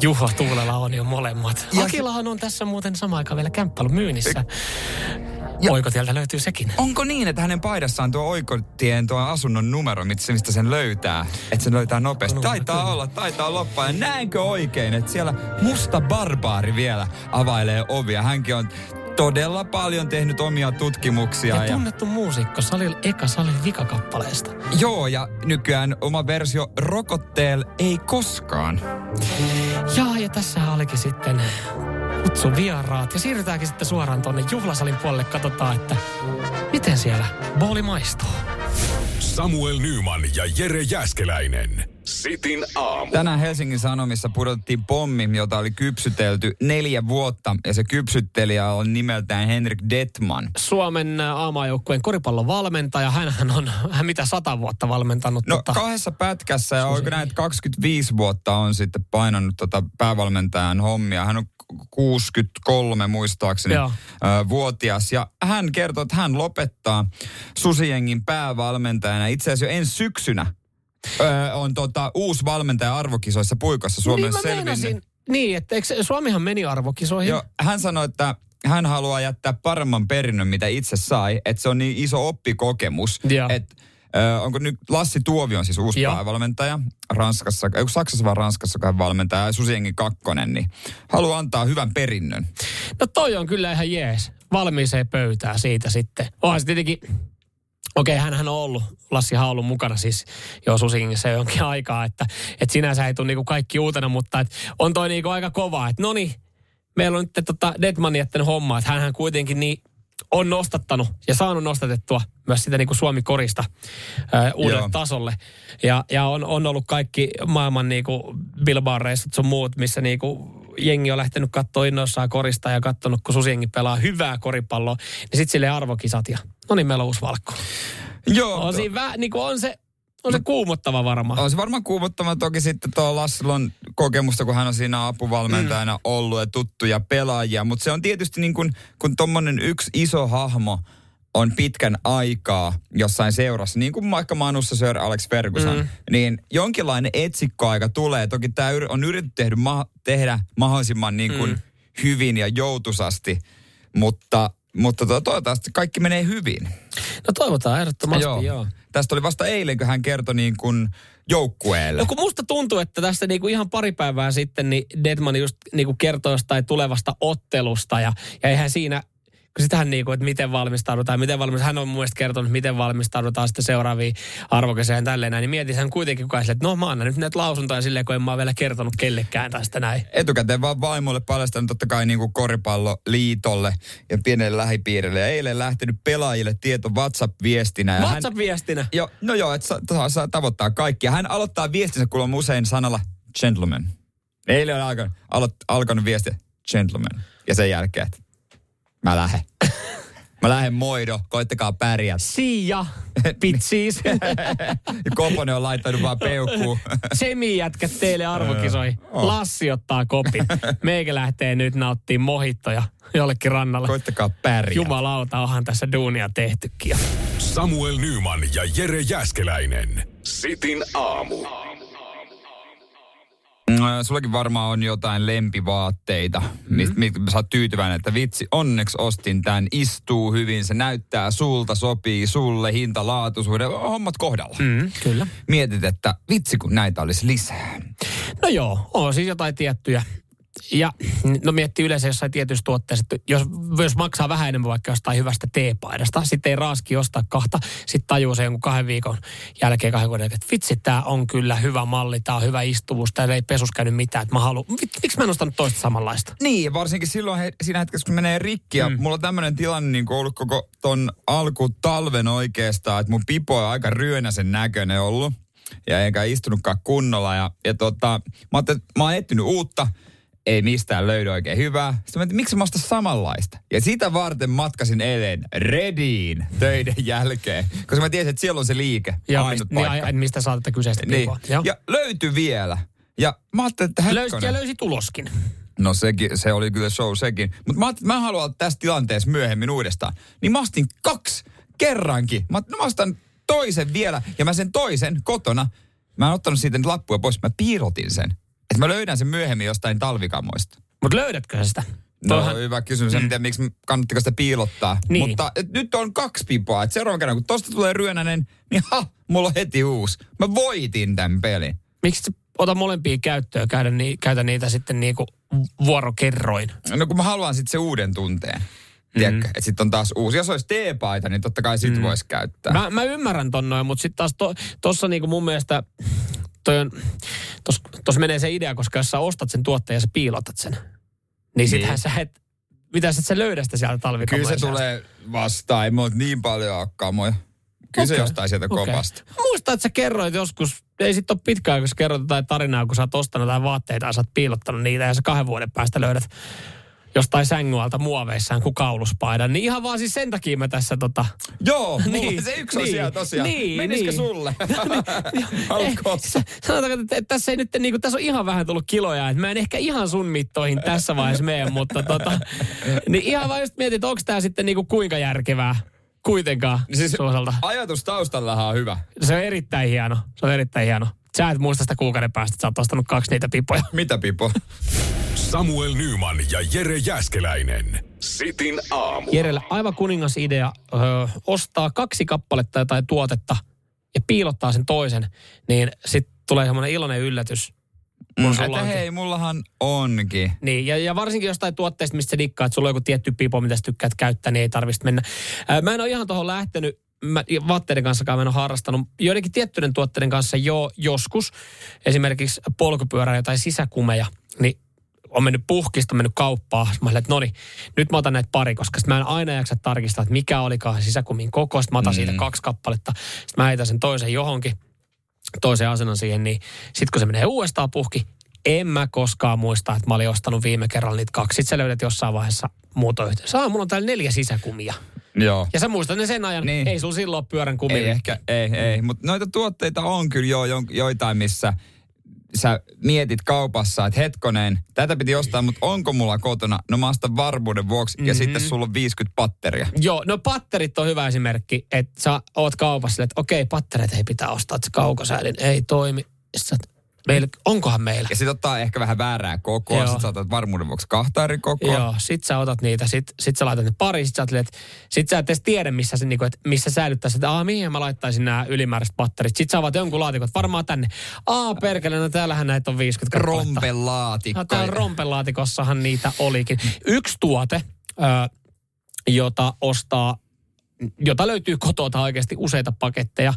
C: Juho Tuulella on jo molemmat. Ja Akilahan on tässä muuten samaan aikaan vielä kämppälyn myynnissä. Ja Oikotieltä löytyy sekin.
B: Onko niin, että hänen paidassaan tuo Oikotien tuo asunnon numero, mistä sen löytää? Että sen löytää nopeasti. No, taitaa kyllä. olla, taitaa loppua. Ja näenkö oikein, että siellä musta barbaari vielä availee ovia. Hänkin on todella paljon tehnyt omia tutkimuksia.
C: Ja, ja tunnettu muusikko Salil Eka Salil vikakappaleesta.
B: Joo, ja nykyään oma versio Rokotteel ei koskaan.
C: Ja, ja tässä olikin sitten kutsu vieraat. Ja siirrytäänkin sitten suoraan tuonne juhlasalin puolelle. Katsotaan, että miten siellä booli maistuu.
A: Samuel Nyman ja Jere Jäskeläinen. Sitin aamu.
B: Tänään Helsingin Sanomissa pudotettiin pommi, jota oli kypsytelty neljä vuotta. Ja se kypsyttelijä on nimeltään Henrik Detman.
C: Suomen aamajoukkueen koripallon valmentaja. Hänhän on hän mitä sata vuotta valmentanut.
B: No tota... kahdessa pätkässä ja oikein näin, 25 vuotta on sitten painanut tota päävalmentajan hommia. Hän on 63 muistaakseni Joo. vuotias. Ja hän kertoo, että hän lopettaa Susijengin päävalmentajana itse asiassa jo ensi syksynä. Öö, on tota, uusi valmentaja arvokisoissa puikossa Suomen niin selvinnyt.
C: Niin, että eikö Suomihan meni arvokisoihin? Joo,
B: hän sanoi, että hän haluaa jättää paremman perinnön, mitä itse sai. Että se on niin iso oppikokemus. Että Ö, onko nyt Lassi Tuovi on siis uusi Joo. päävalmentaja Ranskassa, ei Saksassa vaan Ranskassa kai valmentaja, Susienkin kakkonen, niin haluaa antaa hyvän perinnön.
C: No toi on kyllä ihan jees. Valmiiseen pöytää siitä sitten. Onhan se tietenkin, okei okay, hänhän on ollut, Lassi on ollut mukana siis jo Susiengissä jonkin aikaa, että, että sinänsä ei tule niinku kaikki uutena, mutta et on toi niinku aika kova, että no niin, meillä on nyt tota Deadman jättänyt hommaa, että hänhän kuitenkin niin on nostattanut ja saanut nostatettua myös sitä niin kuin Suomi-korista äh, uudelle Joo. tasolle. Ja, ja on, on ollut kaikki maailman niin kuin Bilbao-reissut sun muut, missä niin kuin jengi on lähtenyt katsoa innoissaan korista ja katsonut, kun susiengi pelaa hyvää koripalloa, niin sitten sille arvokisat ja no niin, meillä on uusi valkko.
B: Joo.
C: On, siinä vä, niin kuin on se on se kuumottava varmaan.
B: On se varmaan kuumottava toki sitten tuo Lassilon kokemusta, kun hän on siinä apuvalmentajana mm. ollut ja tuttuja pelaajia. Mutta se on tietysti niin kuin, kun tuommoinen yksi iso hahmo on pitkän aikaa jossain seurassa, niin kuin vaikka Manussa Sir Alex Ferguson, mm. niin jonkinlainen etsikkoaika tulee. Toki tämä on yritetty tehdä, ma- tehdä mahdollisimman niin kuin mm. hyvin ja joutusasti, mutta mutta to, toivottavasti kaikki menee hyvin.
C: No toivotaan ehdottomasti, joo. joo.
B: Tästä oli vasta eilen, kun hän kertoi niin kuin joukkueelle.
C: No kun musta tuntuu, että tästä niin kuin ihan pari päivää sitten niin Deadman just niin kuin kertoi jostain tulevasta ottelusta ja, ja eihän siinä kun sitähän niin kuin, että miten valmistaudutaan, miten valmistaudutaan. Hän on mun mielestä kertonut, miten valmistaudutaan sitten seuraaviin arvokeseen tälleen näin. Niin mietin hän kuitenkin kukaan sille, että no mä annan nyt näitä lausuntoja silleen, kun en mä vielä kertonut kellekään tästä näin.
B: Etukäteen vaan vaimolle paljastanut totta kai niin kuin koripalloliitolle ja pienelle lähipiirille. Ja eilen lähtenyt pelaajille tieto WhatsApp-viestinä.
C: WhatsApp-viestinä?
B: Hän, jo, no joo, että saa, saa tavoittaa kaikkia. Hän aloittaa viestinsä kuulemma usein sanalla gentleman. Eilen on alkanut, aloit, alkanut viesti gentleman. Ja sen jälkeen, että Mä lähden. Mä lähden moido, koittakaa pärjää.
C: Siia, pitsiis.
B: Koponen on laittanut vaan peukkuun.
C: Semi jätkät teille arvokisoi. Lassi ottaa kopin. Meikä lähtee nyt nauttii mohittoja jollekin rannalle.
B: Koittakaa pärjää.
C: Jumalauta, onhan tässä duunia tehtykin.
A: Samuel Nyman ja Jere Jäskeläinen. Sitin aamu.
B: Sullakin varmaan on jotain lempivaatteita, mm-hmm. mistä mit, sä oot tyytyväinen, että vitsi, onneksi ostin tämän, istuu hyvin, se näyttää sulta, sopii sulle, hinta, laatuisuuden, hommat kohdalla.
C: Mm, kyllä.
B: Mietit, että vitsi kun näitä olisi lisää.
C: No joo, on siis jotain tiettyjä ja no miettii yleensä jossain tietyissä tuotteessa, että jos, jos maksaa vähän enemmän vaikka jostain hyvästä teepaidasta, sitten ei raaski ostaa kahta, sitten tajuu se jonkun kahden viikon jälkeen, kahden vuoden että vitsi, tämä on kyllä hyvä malli, tämä on hyvä istuvuus, täällä ei pesus käynyt mitään, että mä haluan, miksi mä en ostanut toista samanlaista?
B: Niin, varsinkin silloin he, siinä hetkessä, kun menee rikki, ja mm. mulla on tämmöinen tilanne niin ollut koko ton alkutalven oikeastaan, että mun pipo on aika ryönäsen näköinen ollut ja eikä istunutkaan kunnolla. Ja, ja tota, mä, mä oon etsinyt uutta, ei mistään löydy oikein hyvää. Sitten mä että miksi mä ostan samanlaista? Ja sitä varten matkasin eilen Rediin töiden jälkeen, koska mä tiesin, että siellä on se liike,
C: ja ainut mist, paikka. Niin, mistä saatte kyseistä niin.
B: Ja löytyi vielä. Ja mä ajattelin, että
C: Löysit ja löysi tuloskin.
B: No sekin, se oli kyllä show sekin. Mutta mä, mä haluan tässä tilanteessa myöhemmin uudestaan. Niin mä ostin kaksi kerrankin. Mä, no mä ostan toisen vielä. Ja mä sen toisen kotona, mä en ottanut siitä lappua pois, mä piilotin sen. Että mä löydän sen myöhemmin jostain talvikamoista.
C: Mutta löydätkö sitä?
B: No Toihan... hyvä kysymys. En mm. tiedä, miksi kannattiko sitä piilottaa. Niin. Mutta et, nyt on kaksi pipoa. Et seuraavan kerran, kun tosta tulee ryönänen, niin ha, mulla on heti uusi. Mä voitin tämän pelin.
C: Miksi ota molempia käyttöön, käytä, ni, käytä niitä sitten niinku vuorokerroin?
B: No kun mä haluan sitten se uuden tunteen. Tiedätkö, mm. että sitten on taas uusi. Jos olisi teepaita, niin totta kai sit mm. voisi käyttää.
C: Mä, mä ymmärrän ton noin, mutta sitten taas tuossa to, niinku mun mielestä toi on, tos, tos menee se idea, koska jos sä ostat sen tuotteen ja sä piilotat sen, niin, niin. sittenhän sä et, mitä sä et löydä sitä sieltä talvikamoja.
B: Kyllä se tulee vastaan, ei mulla niin paljon kamoja. Kyllä okay. se jostain sieltä okay. kopasta.
C: Muistan, että sä kerroit joskus, ei sit ole pitkään, kun sä kerroit jotain tarinaa, kun sä oot ostanut jotain vaatteita ja sä oot piilottanut niitä ja sä kahden vuoden päästä löydät jostain sängyalta muoveissaan kuin kauluspaidan. Niin ihan vaan siis sen takia mä tässä tota...
B: Joo, niin, se yksi niin, siellä tosiaan. Niin, Menisikö niin. sulle?
C: Haluatko eh, Sanotaanko, että, että tässä ei nyt, niin kuin, tässä on ihan vähän tullut kiloja. Että mä en ehkä ihan sun mittoihin tässä vaiheessa mene, mutta tota... Niin ihan vaan just mietin, että onko tämä sitten niin kuin kuinka järkevää kuitenkaan siis suosalta.
B: Ajatus taustallahan on hyvä.
C: Se on erittäin hieno. Se on erittäin hieno. Sä et muista sitä kuukauden päästä, että sä oot ostanut kaksi niitä pipoja.
B: Mitä pipoja?
A: Samuel Nyman ja Jere Jäskeläinen. Sitin aamu.
C: Jerelle aivan kuningas idea ö, ostaa kaksi kappaletta tai tuotetta ja piilottaa sen toisen, niin sitten tulee semmoinen iloinen yllätys.
B: Mm, että hei, mullahan onkin.
C: Niin, ja, ja varsinkin jostain tuotteesta, mistä sä dikkaat, että sulla on joku tietty pipo, mitä sä tykkäät käyttää, niin ei tarvitsisi mennä. Ää, mä en ole ihan tuohon lähtenyt mä vaatteiden kanssa mä en ole harrastanut. Joidenkin tiettyjen tuotteiden kanssa jo joskus, esimerkiksi polkupyörä tai sisäkumeja, niin on mennyt puhkista, on mennyt kauppaa. Mä olen, että noni, nyt mä otan näitä pari, koska mä en aina jaksa tarkistaa, että mikä olikaan sisäkumin koko. Sitten mä otan mm. siitä kaksi kappaletta. Sitten mä heitän sen toisen johonkin, toisen asennon siihen. Niin sitten kun se menee uudestaan puhki, en mä koskaan muista, että mä olin ostanut viime kerralla niitä kaksi. Sitten sä löydät jossain vaiheessa muuta yhteydessä. Saa, mulla on täällä neljä sisäkumia.
B: Joo.
C: Ja sä muistat ne sen ajan, niin. ei sulla silloin pyörän kumille.
B: Ei ehkä, ei, ei. Mutta noita tuotteita on kyllä jo joitain, missä – sä mietit kaupassa, että hetkonen, tätä piti ostaa, mutta onko mulla kotona? No mä ostan varmuuden vuoksi mm-hmm. ja sitten sulla on 50 patteria.
C: Joo, no patterit on hyvä esimerkki, että sä oot kaupassa, että okei, patterit ei pitää ostaa, että se kaukosäilin ei toimi. Sitten Meillä, onkohan meillä?
B: Ja sit ottaa ehkä vähän väärää kokoa, Joo. sit sä otat varmuuden vuoksi kahta eri kokoa.
C: Joo, sit sä otat niitä, sit, sit sä laitat ne pari, sit sä, atlet, sit sä et edes tiedä, missä, se, niinku, et, missä säilyttäisi, että aah, mihin mä laittaisin nämä ylimääräiset patterit. Sit sä avaat jonkun laatikot, varmaan tänne. Aa, perkele, no täällähän näitä on 50
B: kappaletta. Rompelaatikko.
C: No, täällä rompelaatikossahan niitä olikin. Yksi tuote, ö, jota ostaa jota löytyy kotota oikeasti useita paketteja,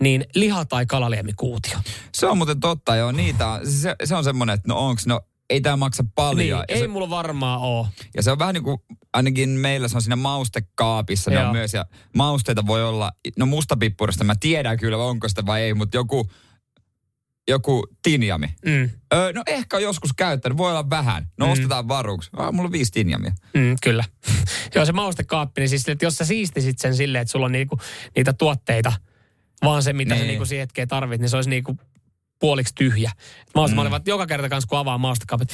C: niin liha- tai kalaliemikuutio.
B: Se on muuten totta, joo. Niitä, se, se on semmoinen, että no onks, no ei tämä maksa paljon.
C: Niin, ei
B: se,
C: mulla varmaan ole.
B: Ja se on vähän niin kuin, ainakin meillä se on siinä maustekaapissa, ne on myös, ja mausteita voi olla, no mustapippurista mä tiedän kyllä, onko sitä vai ei, mutta joku joku tinjami. Mm. Öö, no ehkä joskus käyttänyt, voi olla vähän. No mm. ostetaan varuksi. Ah, mulla on viisi tinjamia.
C: Mm, kyllä. Joo, se maustekaappi, niin siis, että jos sä siistisit sen silleen, että sulla on niinku, niitä tuotteita, vaan se, mitä niin. sä niinku siihen hetkeen tarvit, niin se olisi niinku puoliksi tyhjä. Mä olisin, mm. olivat joka kerta kanssa, kun avaa maustekaapit.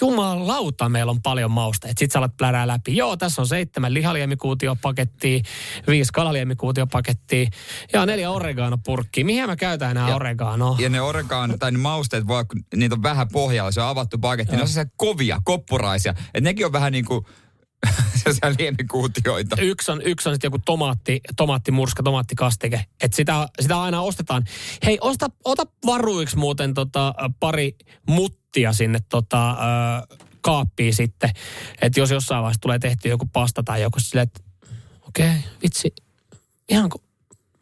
C: Jumalauta, meillä on paljon mausteita. Sitten sä alat plärää läpi. Joo, tässä on seitsemän lihaliemikuutiopakettia, viisi kalaliemikuutiopakettia ja neljä oregano-purkkiä. Mihin mä käytän enää oreganoa?
B: Ja ne oregaan, tai ne mausteet, voi, niitä on vähän pohjalla, se on avattu paketti, ne on se kovia, koppuraisia. Et nekin on vähän niin kuin sellaisia liemikuutioita.
C: Yksi on, yksi on sitten joku tomaatti, tomaattimurska, tomaattikastike. Että sitä, sitä aina ostetaan. Hei, osta, ota varuiksi muuten tota, pari muttia sinne tota, ö, kaappiin sitten. Että jos jossain vaiheessa tulee tehty joku pasta tai joku silleen, että okei, okay, vitsi, ihan kuin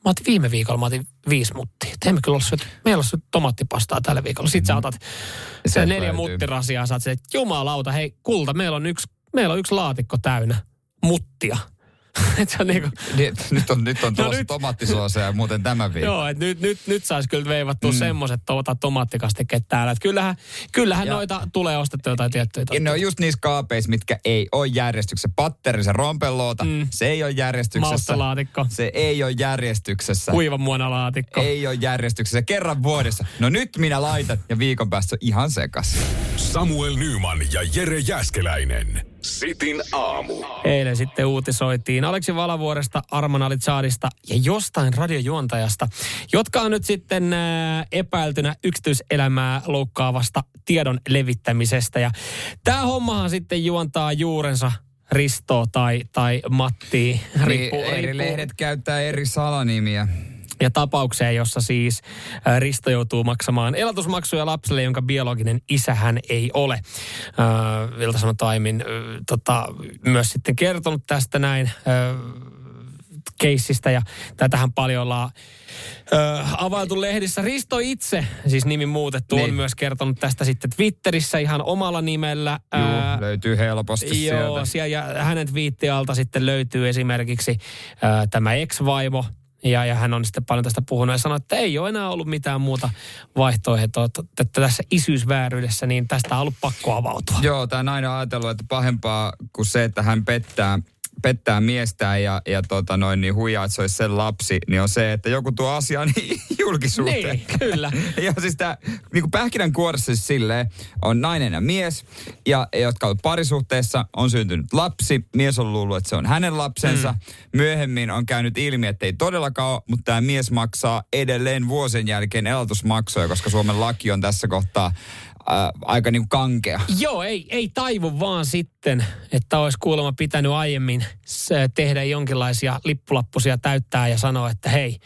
C: Mä otin viime viikolla, mä otin viisi muttia. Teemme kyllä ollut, meillä on tomaattipastaa tällä viikolla. Sitten mm. sä otat se neljä löytyy. muttirasiaa, sä oot se, että jumalauta, hei kulta, meillä on yksi meillä on yksi laatikko täynnä muttia.
B: et se on niinku... nyt, nyt on, nyt on no nyt... tomaattisooseja muuten tämän viikon.
C: Joo, että nyt, nyt, nyt saisi kyllä veivattua mm. semmoiset tuota, tomaattikastikkeet täällä. Et kyllähän kyllähän ja, noita tulee ostettua jotain tiettyjä.
B: Ja ne on just niissä kaapeissa, mitkä ei ole järjestyksessä. Patteri, se rompelloota, mm. se ei ole järjestyksessä.
C: Maustalaatikko.
B: Se ei ole järjestyksessä.
C: Kuivan muonalaatikko.
B: Ei ole järjestyksessä. Kerran vuodessa. No nyt minä laitan ja viikon päästä on ihan sekas.
A: Samuel Nyman ja Jere Jäskeläinen. Sitin aamu.
C: Eilen sitten uutisoitiin Aleksi Valavuoresta, Arman Alitsaadista ja jostain radiojuontajasta, jotka on nyt sitten äh, epäiltynä yksityiselämää loukkaavasta tiedon levittämisestä. Ja tämä hommahan sitten juontaa juurensa Risto tai, tai Matti.
B: Riippu, niin, eri lehdet käyttää eri salanimiä
C: ja tapaukseen, jossa siis Risto joutuu maksamaan elatusmaksuja lapselle, jonka biologinen isä hän ei ole. Vilta sanoi Taimin tota, myös sitten kertonut tästä näin keissistä ja tätähän paljon ollaan ö, availtu lehdissä. Risto itse, siis nimi muutettu, niin. on myös kertonut tästä sitten Twitterissä ihan omalla nimellä.
B: Joo, löytyy helposti
C: joo, sieltä. ja hänen twiittialta sitten löytyy esimerkiksi ö, tämä ex-vaimo, ja, ja hän on sitten paljon tästä puhunut ja sanonut, että ei ole enää ollut mitään muuta vaihtoehtoa, että, tässä isyysvääryydessä, niin tästä on ollut pakko avautua.
B: Joo, tämä on ajatellut, että pahempaa kuin se, että hän pettää pettää miestään ja, ja tota noin, niin huijaa, että se olisi sen lapsi, niin on se, että joku tuo asian julkisuuteen.
C: Niin, kyllä.
B: ja siis tämä niin kuin pähkinän kuoressa siis silleen, on nainen ja mies, ja, jotka ovat parisuhteessa, on syntynyt lapsi, mies on luullut, että se on hänen lapsensa. Mm. Myöhemmin on käynyt ilmi, että ei todellakaan ole, mutta tämä mies maksaa edelleen vuosien jälkeen elatusmaksuja, koska Suomen laki on tässä kohtaa ää, aika niin kankea.
C: Joo, ei, ei taivu vaan sitten, että olisi kuulemma pitänyt aiemmin tehdä jonkinlaisia lippulappusia täyttää ja sanoa, että hei,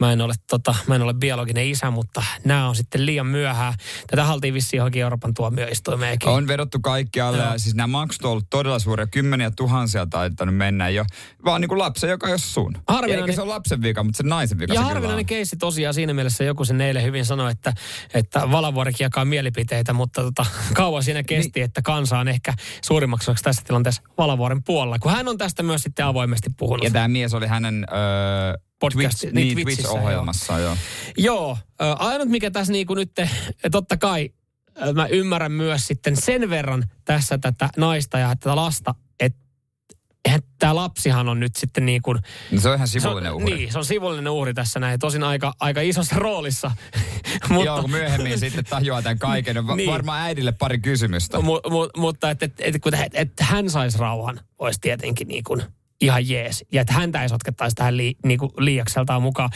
C: Mä en ole, tota, mä en ole biologinen isä, mutta nämä on sitten liian myöhään. Tätä haltiin vissiin johonkin Euroopan tuomioistuimeenkin.
B: On vedottu kaikkialle ja siis nämä maksut on ollut todella suuria. Kymmeniä tuhansia taitanut mennä jo. Vaan niin kuin lapsen, joka ole sun. Harvinainen... Eikä se ole lapsen vika, mutta se naisen vika.
C: Ja harvinainen keissi tosiaan siinä mielessä joku sen eilen hyvin sanoi, että, että Valavuorikin jakaa mielipiteitä, mutta tota, kauan siinä kesti, niin. että kansa on ehkä suurimmaksi tässä tilanteessa Valavuoren puolella, kun hän on tästä myös sitten avoimesti puhunut.
B: Ja tämä mies oli hänen öö, podcast, Twitch, niin, niin Twitch-ohjelmassa, joo.
C: Joo, ainut mikä tässä niinku nyt, totta kai mä ymmärrän myös sitten sen verran tässä tätä naista ja tätä lasta, että tämä lapsihan on nyt sitten niin kuin...
B: No se on ihan sivullinen uhri.
C: Niin, se on sivullinen uhri tässä näin. Tosin aika, aika isossa roolissa.
B: mutta, Joo, kun myöhemmin sitten tajuaa tämän kaiken. No, niin. Varmaan äidille pari kysymystä.
C: Mu, mu, mutta että et, et, et, et hän saisi rauhan, olisi tietenkin niin kuin ihan jees. Ja että häntä ei sotkettaisi tähän li, niinku liiakseltaan mukaan.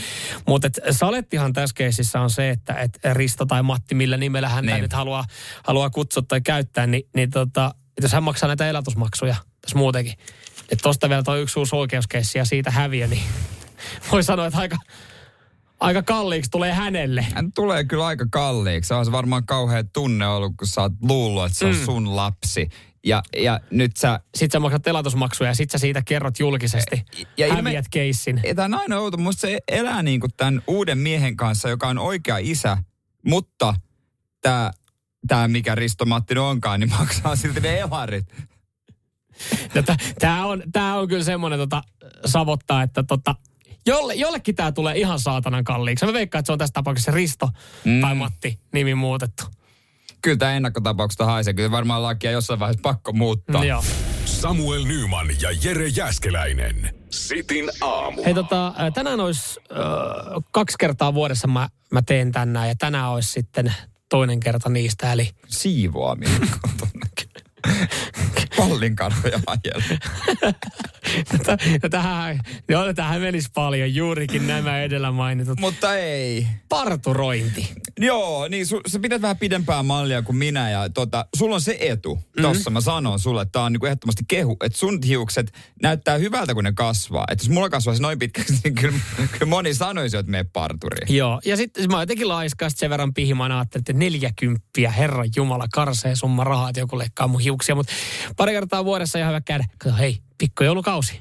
C: Mutta salettihan tässä keisissä on se, että et Risto tai Matti, millä nimellä hän niin. nyt haluaa, haluaa kutsua tai käyttää, niin, niin tota, jos hän maksaa näitä elatusmaksuja tässä muutenkin, että tuosta vielä tuo yksi uusi oikeuskeissi ja siitä häviö, niin voi sanoa, että aika, aika kalliiksi tulee hänelle.
B: Hän tulee kyllä aika kalliiksi. Se on varmaan kauhean tunne ollut, kun sä oot luullut, että se on mm. sun lapsi. Ja, ja nyt sä...
C: Sitten sä maksat telatusmaksuja ja sit sä siitä kerrot julkisesti. Ja häviät ilme... keissin.
B: Ja tämä on aina outo. Musta se elää niin kuin tämän uuden miehen kanssa, joka on oikea isä, mutta tämä, tämä mikä Risto Mattinen onkaan, niin maksaa silti ne elarit.
C: No, tämä on, tää on kyllä semmoinen tota, savottaa, että tota, jolle, jollekin tämä tulee ihan saatanan kalliiksi. Mä veikkaan, että se on tässä tapauksessa Risto mm. tai Matti nimi muutettu
B: kyllä tämä ennakkotapauksesta haisee. Kyllä varmaan lakia jossain vaiheessa pakko muuttaa.
C: Joo.
A: Samuel Nyman ja Jere Jäskeläinen. Sitin aamu.
C: Hei tota, ää, tänään olisi äh, kaksi kertaa vuodessa mä, mä teen tänään ja tänään olisi sitten toinen kerta niistä. Eli
B: Siivoaminen. Pallinkarvoja ajella.
C: Tätä- tähän, joo, tähän menisi paljon juurikin nämä edellä mainitut.
B: Mutta ei.
C: Parturointi.
B: Joo, niin su, sä pidät vähän pidempää mallia kuin minä ja tota, sulla on se etu.
C: Mhm.
B: Tossa mä sanon sulle, että tää on niinku ehdottomasti kehu, että sun hiukset näyttää hyvältä, kun ne kasvaa. Että jos mulla kasvaisi noin pitkäksi, niin kyllä, kyllä moni sanoisi, että mene parturiin.
C: Joo, ja sitten mä jotenkin laiska, sit sen verran pihimaan ajattelin, että neljäkymppiä, herran jumala, karsee summa rahaa, että joku leikkaa mun hiuksia. Mutta pari kertaa vuodessa ihan hyvä käydä. Kato, hei, pikkujoulukausi.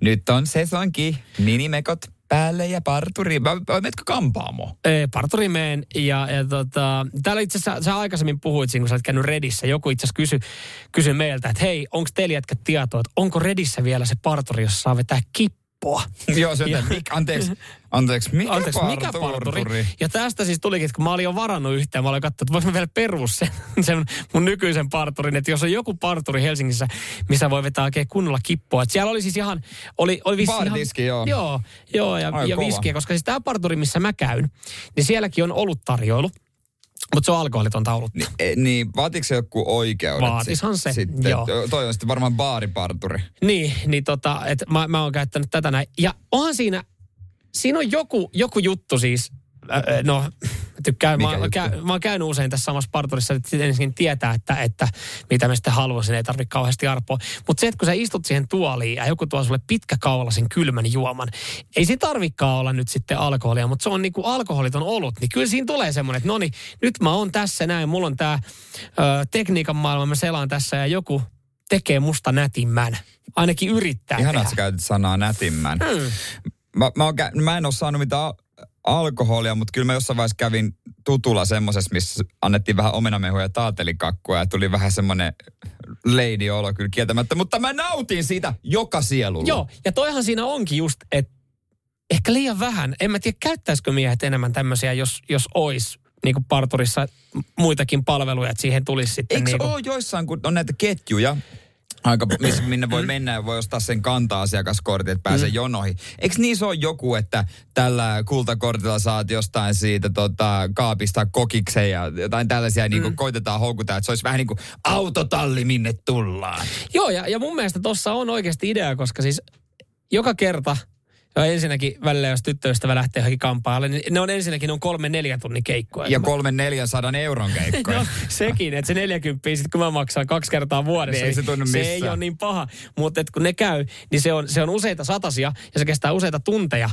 B: Nyt on sesonki, minimekot päälle ja parturiin. Vai menetkö kampaamoon?
C: Ee, parturi meen ja, ja tota, täällä itse asiassa sä aikaisemmin puhuit siinä, kun sä olet käynyt Redissä. Joku itse asiassa kysyi kysy meiltä, että hei, onko teillä jätkät tietoa, että onko Redissä vielä se parturi, jossa saa vetää kippoa?
B: Joo, se on, että mik, anteeksi, anteeksi, mikä
C: Anteeksi, mikä parturi? Ja tästä siis tulikin, että kun mä olin jo varannut yhteen, mä olin katsonut, että voisi mä vielä perus sen, sen mun nykyisen parturin, että jos on joku parturi Helsingissä, missä voi vetää oikein kunnolla kippoa. Että siellä oli siis ihan, oli, oli vissi
B: Baaritiski,
C: ihan,
B: joo.
C: Joo, joo ja,
B: Ai
C: ja
B: kova.
C: viskiä, koska siis tämä parturi, missä mä käyn, niin sielläkin on ollut tarjoilu. Mutta se on alkoholitonta olutta.
B: Niin, e, niin vaatiko se joku oikeudet?
C: Vaatishan se,
B: Sitten,
C: joo.
B: Toi on sitten varmaan baariparturi.
C: Niin, niin tota, että mä, mä oon käyttänyt tätä näin. Ja onhan siinä, siinä on joku, joku juttu siis, äh, no tykkään,
B: Mikä
C: mä, mä,
B: juttu?
C: käyn, mä oon käynyt usein tässä samassa parturissa, että sitten ensin tietää, että, että mitä me sitten haluaisin, ei tarvitse kauheasti arpoa. Mutta se, että kun sä istut siihen tuoliin ja joku tuo sulle pitkäkaulaisen kylmän juoman, ei se tarvikaan olla nyt sitten alkoholia, mutta se on niinku alkoholiton olut, niin kyllä siinä tulee semmoinen, että no niin, nyt mä oon tässä näin, mulla on tää ö, tekniikan maailma, mä selaan tässä ja joku tekee musta nätimmän. Ainakin yrittää tehdä.
B: että sä käytit sanaa nätimmän.
C: Mm.
B: Mä, mä, oon, kä- mä en ole saanut mitään alkoholia, mutta kyllä mä jossain vaiheessa kävin tutulla semmosessa, missä annettiin vähän omenamehuja ja taatelikakkua ja tuli vähän semmoinen lady-olo kyllä kieltämättä. Mutta mä nautin siitä joka sielulla.
C: Joo, ja toihan siinä onkin just, että ehkä liian vähän. En mä tiedä, käyttäisikö miehet enemmän tämmöisiä, jos, jos olisi niin kuin parturissa muitakin palveluja, että siihen tulisi sitten
B: Eikö
C: niin
B: se ole joissain, kun on näitä ketjuja, aika, missä, minne voi mennä ja voi ostaa sen kanta-asiakaskortin, että pääsee mm. jonoihin. Eikö niissä ole joku, että tällä kultakortilla saat jostain siitä tota, kaapista kokiksen ja jotain tällaisia, mm. niin kuin koitetaan houkuttaa, että se olisi vähän niin kuin autotalli, minne tullaan.
C: Joo, ja, ja mun mielestä tuossa on oikeasti idea, koska siis joka kerta, ja ensinnäkin välillä jos tyttöystävä lähtee johonkin kampaajalle, niin ne on ensinnäkin ne on kolme neljä tunnin keikkoja.
B: Ja kolmen neljän sadan euron keikkoja.
C: No sekin, että se 40, sit kun mä maksan kaksi kertaa vuodessa,
B: Niin ei se tunnu
C: se
B: missään.
C: ei ole niin paha. Mutta kun ne käy, niin se on, se on useita satasia ja se kestää useita tunteja.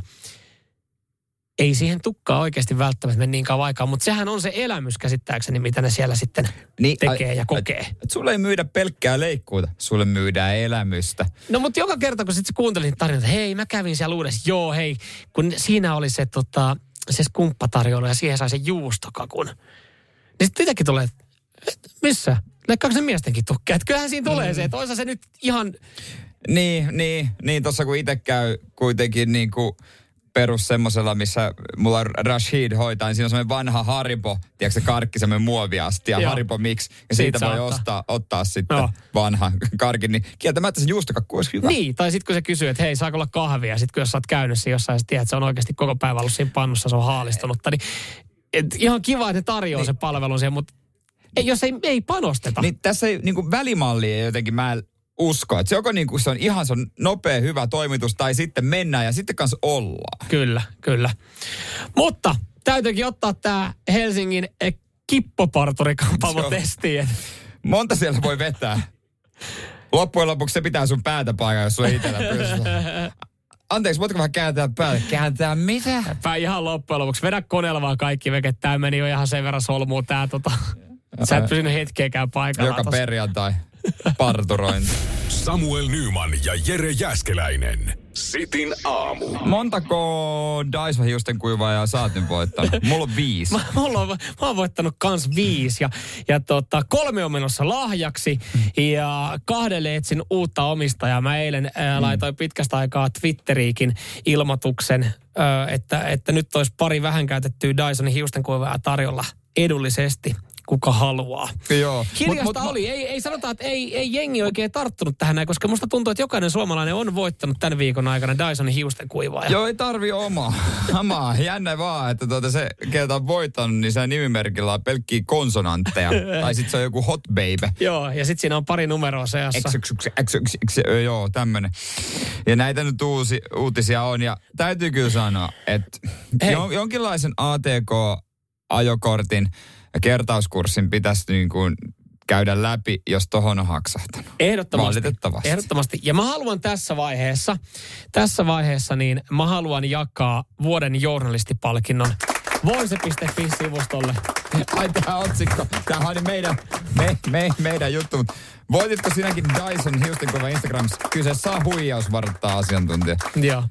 C: Ei siihen tukkaa oikeasti välttämättä mene niin kauan aikaa, mutta sehän on se elämys käsittääkseni, mitä ne siellä sitten
B: Niin,
C: tekee
B: ai-
C: ja kokee.
B: Et, et sulle ei myydä pelkkää leikkuuta, sulle myydään elämystä.
C: No mutta joka kerta, kun sitten kuuntelin tarinoita, hei mä kävin siellä uudessa, joo hei, kun siinä oli se, tota, se skumppatarjoilu ja siihen sai se juustokakun. Niin sitten itsekin tulee, että missä? Leikkaako se miestenkin tukkia? Että kyllähän siinä tulee mm. se, että oisa se nyt ihan,
B: Niin, niin, niin tuossa kun itse käy kuitenkin niin kuin perus semmosella, missä mulla Rashid hoitaa, niin siinä on semmoinen vanha Haribo, tiedätkö se karkki, semmoinen muoviasti ja
C: Joo.
B: Haribo Mix. Ja
C: Siitä
B: siitä, voi
C: ottaa.
B: ostaa, ottaa sitten
C: Joo.
B: vanha karkin, niin kieltämättä se juustokakku olisi hyvä.
C: Niin, tai sitten kun se kysyy, että hei, saako olla kahvia, sitten kun jos sä oot käynyt siinä jossain, sä tiedät, että se on oikeasti koko päivä ollut siinä pannussa, se on haalistunutta, niin et ihan kiva, että ne tarjoaa niin. sen palvelun siihen, mutta ei, jos ei, ei panosteta.
B: Niin tässä ei, niin kuin välimalli ei jotenkin mä en usko. Että se joko niin kuin se on ihan se on nopea, hyvä toimitus, tai sitten mennään ja sitten kanssa ollaan.
C: Kyllä, kyllä. Mutta täytyykin ottaa tämä Helsingin eh, kippoparturikampaamo testiin.
B: Monta siellä voi vetää. Loppujen lopuksi se pitää sun päätä paikalla, jos ei itsellä. Anteeksi, voitko vähän kääntää päälle? Kääntää mitä?
C: Pää ihan loppujen lopuksi. Vedä koneella vaan kaikki veket. Tää meni jo ihan sen verran solmuun tää tota. Sä et pysynyt hetkeäkään paikalla.
B: Joka perjantai. Parturointi.
A: Samuel Nyman ja Jere Jäskeläinen. Sitin aamu.
C: Montako
B: Dyson hiusten kuivaa sä oot nyt voittanut? Mulla on viisi.
C: Mä, mulla on, mä oon voittanut kans viisi ja, ja tota, kolme on menossa lahjaksi ja kahdelle etsin uutta omistajaa. Mä eilen ää, laitoin pitkästä aikaa Twitteriikin ilmoituksen, ää, että, että nyt olisi pari vähän käytettyä Dysonin hiustenkuivaa tarjolla edullisesti kuka haluaa.
B: Joo.
C: Hiljasta mut, mut, oli. Ei, ei sanota, että ei, ei jengi oikein tarttunut tähän näin, koska musta tuntuu, että jokainen suomalainen on voittanut tämän viikon aikana Dysonin hiusten kuivaa.
B: Joo, ei tarvi omaa. Omaa. Jännä vaan, että tuota se, keltä on voittanut, niin se nimimerkillä on pelkkiä konsonantteja. tai sitten se on joku hot baby.
C: Joo, ja sitten siinä on pari numeroa seassa.
B: Joo, tämmönen. Ja näitä nyt uusi, uutisia on. Ja täytyy kyllä sanoa, että jonkinlaisen ATK-ajokortin kertauskurssin pitäisi niin kuin käydä läpi, jos tohon on haksahtanut.
C: Ehdottomasti. Valitettavasti. Ehdottomasti. Ja mä haluan tässä vaiheessa, tässä vaiheessa niin mä haluan jakaa vuoden journalistipalkinnon voise.fi-sivustolle.
B: Ai tämä otsikko. Tämä on meidän, me, me, meidän juttu. Voititko sinäkin Dyson hiustenkuva Instagramissa? Kyse saa huijaus asiantuntija.
C: Joo.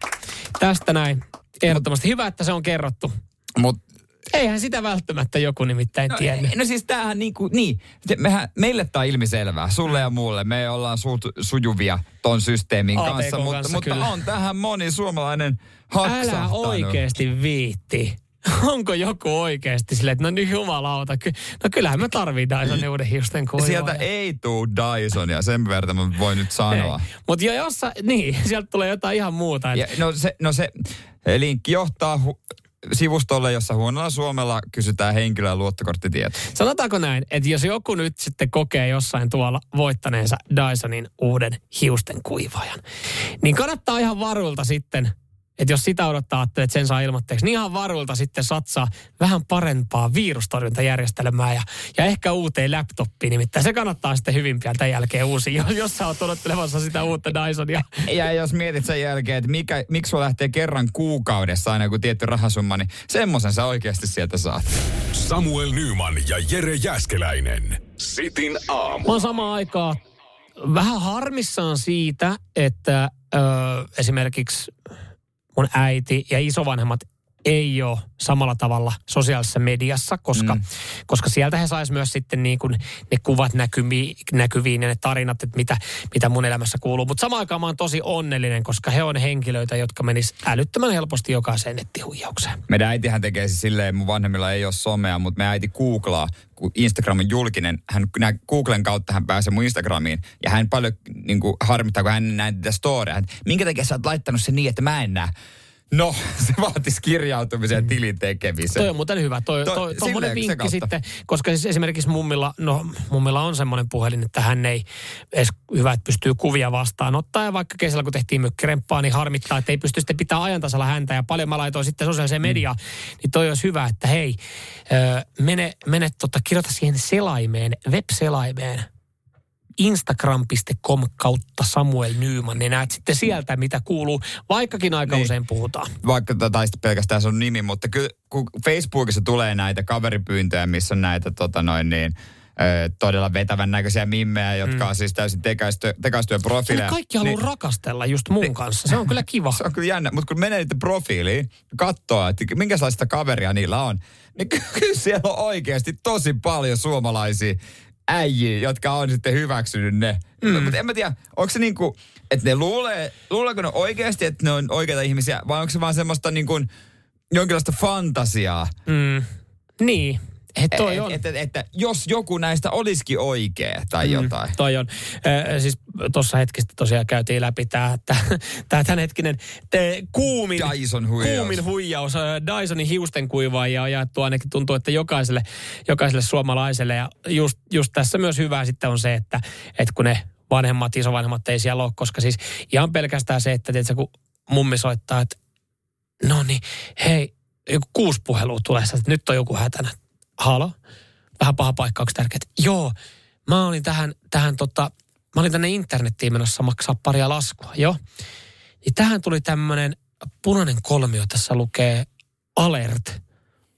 C: Tästä näin. Ehdottomasti. Hyvä, että se on kerrottu.
B: Mutta
C: Eihän sitä välttämättä joku nimittäin
B: no,
C: tiennyt.
B: No siis tämähän niinku, niin, mehän, meille tämä on ilmiselvää, sulle ja muulle. Me ollaan su, sujuvia ton systeemin ATK kanssa, mutta, kanssa mutta on tähän moni suomalainen haksahtanut.
C: Älä oikeasti viitti. Onko joku oikeasti silleen, että no niin jumalauta, ky- no kyllähän me tarvii Dysonin uuden hiusten kuivaa.
B: Sieltä ei tuu Dysonia, sen verran mä voin nyt sanoa.
C: Mutta jo jossa, niin, sieltä tulee jotain ihan muuta.
B: Ja, no, se, no se linkki johtaa hu- sivustolle, jossa huonolla Suomella kysytään henkilöä luottokorttitieto.
C: Sanotaanko näin, että jos joku nyt sitten kokee jossain tuolla voittaneensa Dysonin uuden hiusten kuivaajan, niin kannattaa ihan varulta sitten että jos sitä odottaa, että sen saa ilmoitteeksi, niin ihan varulta sitten satsaa vähän parempaa virustorjuntajärjestelmää ja, ja ehkä uuteen laptoppiin. Nimittäin se kannattaa sitten hyvin pian tämän jälkeen uusi, jos sä oot odottelemassa sitä uutta Dysonia.
B: Ja jos mietit sen jälkeen, että mikä, miksi sulla lähtee kerran kuukaudessa aina joku tietty rahasumma, niin semmoisen sä oikeasti sieltä saat.
A: Samuel Nyman ja Jere Jäskeläinen. Sitin aamu.
C: Mä oon samaan aikaa vähän harmissaan siitä, että ö, esimerkiksi mun äiti ja isovanhemmat ei ole samalla tavalla sosiaalisessa mediassa, koska, mm. koska sieltä he sais myös sitten niin kuin ne kuvat näkyviin, näkyviin ja ne tarinat, että mitä, mitä mun elämässä kuuluu. Mutta samaan aikaan mä oon tosi onnellinen, koska he on henkilöitä, jotka menis älyttömän helposti jokaiseen nettihuijaukseen.
B: Meidän äitihän tekee siis silleen, mun vanhemmilla ei ole somea, mutta me äiti googlaa, kun Instagram on julkinen, hän Googlen kautta hän pääsee mun Instagramiin. Ja hän paljon niin kuin, harmittaa, kun hän näin tätä storia. Minkä takia sä oot laittanut sen niin, että mä en näe? No, se vaatisi kirjautumisen ja tilin tekemisen.
C: Toi on muuten hyvä. Toi, toi, toi tommonen vinkki sitten, koska siis esimerkiksi mummilla, no mummilla on semmoinen puhelin, että hän ei edes hyvä, että pystyy kuvia vastaanottaa. Ja vaikka kesällä kun tehtiin mykkiremppaa, niin harmittaa, että ei pysty sitten pitää ajantasalla häntä. Ja paljon mä laitoin sitten sosiaaliseen mm. mediaan, mm. niin toi olisi hyvä, että hei, mene, mene tota, kirjoita siihen selaimeen, web-selaimeen instagram.com kautta Samuel Nyyman, niin näet sitten sieltä, mitä kuuluu, vaikkakin aika niin. usein puhutaan.
B: Vaikka tai sitten pelkästään sun nimi, mutta kyllä kun Facebookissa tulee näitä kaveripyyntöjä, missä on näitä tota noin niin, todella vetävän näköisiä mimmejä, jotka mm. on siis täysin tekaistyö, tekaistyö profiileja.
C: kaikki haluaa niin, rakastella just mun niin, kanssa. Se on kyllä kiva.
B: Se on kyllä jännä, mutta kun menee niiden profiiliin, katsoa, että minkälaista kaveria niillä on, niin kyllä siellä on oikeasti tosi paljon suomalaisia äijiä, jotka on sitten hyväksynyt ne. Mm. Mutta en mä tiedä, onko se niin kuin, että ne luulee, luuleeko ne oikeasti, että ne on oikeita ihmisiä, vai onko se vaan semmoista niin kuin, jonkinlaista fantasiaa?
C: Mm. Niin, et toi on.
B: Että et, et, et, jos joku näistä olisikin oikea tai mm, jotain.
C: Toi on. Äh, siis tuossa hetkistä tosiaan käytiin läpi tämä tämänhetkinen te, kuumin,
B: Dyson huijaus.
C: kuumin huijaus. Dysonin hiusten kuivaajia on jaettu ainakin tuntuu, että jokaiselle, jokaiselle suomalaiselle. Ja just, just tässä myös hyvä sitten on se, että, että kun ne vanhemmat, isovanhemmat ei siellä ole, koska siis ihan pelkästään se, että tiedätkö, kun mummi soittaa, että no niin, hei, joku kuusi puhelua tulee, että nyt on joku hätänä halo, vähän paha paikka, onko tärkeää? Joo, mä olin tähän, tähän tota, mä olin tänne internettiin menossa maksaa paria laskua, joo. Niin tähän tuli tämmöinen punainen kolmio, tässä lukee alert.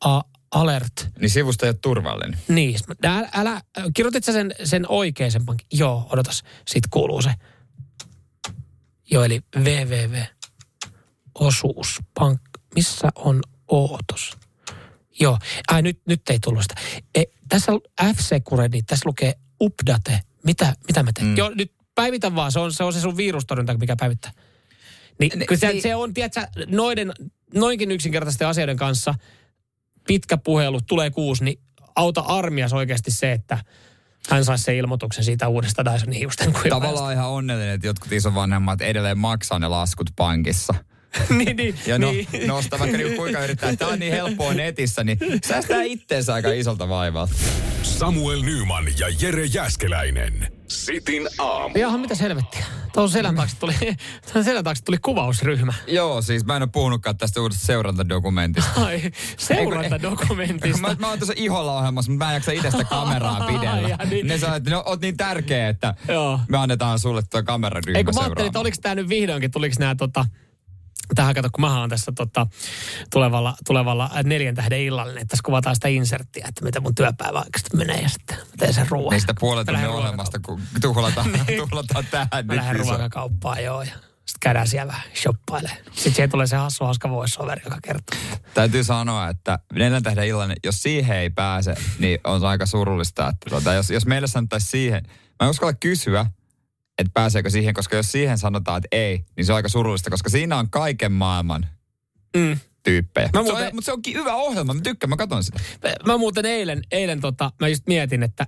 C: A, alert.
B: Niin sivusta ei ole turvallinen.
C: Niin, älä, älä kirjoitit sä sen, sen oikein sen pankin? Joo, odotas, sit kuuluu se. Joo, eli www. Osuuspank. Missä on Ootos? Joo. Ai nyt, nyt ei tullut sitä. E, tässä F-Secure, niin tässä lukee update. Mitä, mitä mä teen? Mm. Joo, nyt päivitä vaan. Se on se, on se sun virustorjunta, mikä päivittää. Niin, ne, kyllä se, niin. se on, tiedätkö, noiden, noinkin yksinkertaisten asioiden kanssa pitkä puhelu, tulee kuusi, niin auta armias oikeasti se, että hän saisi sen ilmoituksen siitä uudesta Dyson hiusten kuivaajasta.
B: Tavallaan ihan onnellinen, että jotkut isovanhemmat edelleen maksaa ne laskut pankissa.
C: niin, niin,
B: Ja no,
C: niin.
B: nostaa vaikka niinku kuinka yrittää, tämä on niin helppoa netissä, niin säästää itteensä aika isolta vaivalta.
A: Samuel Nyman ja Jere Jäskeläinen. Sitin aamu.
C: Jaha, mitä helvettiä? Tuon selän taakse tuli, tuon selän taakse tuli kuvausryhmä.
B: Joo, siis mä en ole puhunutkaan tästä uudesta seurantadokumentista.
C: Ai, seurantadokumentista.
B: Mä, mä oon tuossa iholla ohjelmassa, mutta mä en jaksa itse kameraa pidellä.
C: Ja niin.
B: Ne sanoo, että no, oot niin tärkeä, että
C: Joo.
B: me annetaan sulle tuo kameraryhmä
C: Eikö mä ajattelin, että oliko tämä nyt vihdoinkin, tuliko nämä tota, tähän kato, kun mä oon tässä tota, tulevalla, tulevalla neljän tähden illallinen, että tässä kuvataan sitä inserttiä, että miten mun työpäivä oikeasti menee ja sitten mä teen sen ruoan.
B: Niin sitä puolet
C: lähden
B: ohjelmasta, kun tuhlataan, tuhlataan tähän.
C: Mä
B: niin
C: lähden ruokakauppaan, joo, ja sitten käydään siellä vähän shoppailemaan. Sitten siihen tulee se hassu hauska voiceover, joka kertoo.
B: Täytyy sanoa, että neljän tähden illainen, jos siihen ei pääse, niin on aika surullista. Että tuota, jos, jos meille sanottaisiin siihen, mä en uskalla kysyä, että pääseekö siihen, koska jos siihen sanotaan, että ei, niin se on aika surullista, koska siinä on kaiken maailman
C: Mm.
B: tyyppejä.
C: Mä
B: se on,
C: muuten-
B: mutta se onkin hyvä ohjelma, mä tykkään, mä katson sitä.
C: Mä- Mä muuten eilen, eilen tota, mä just mietin, että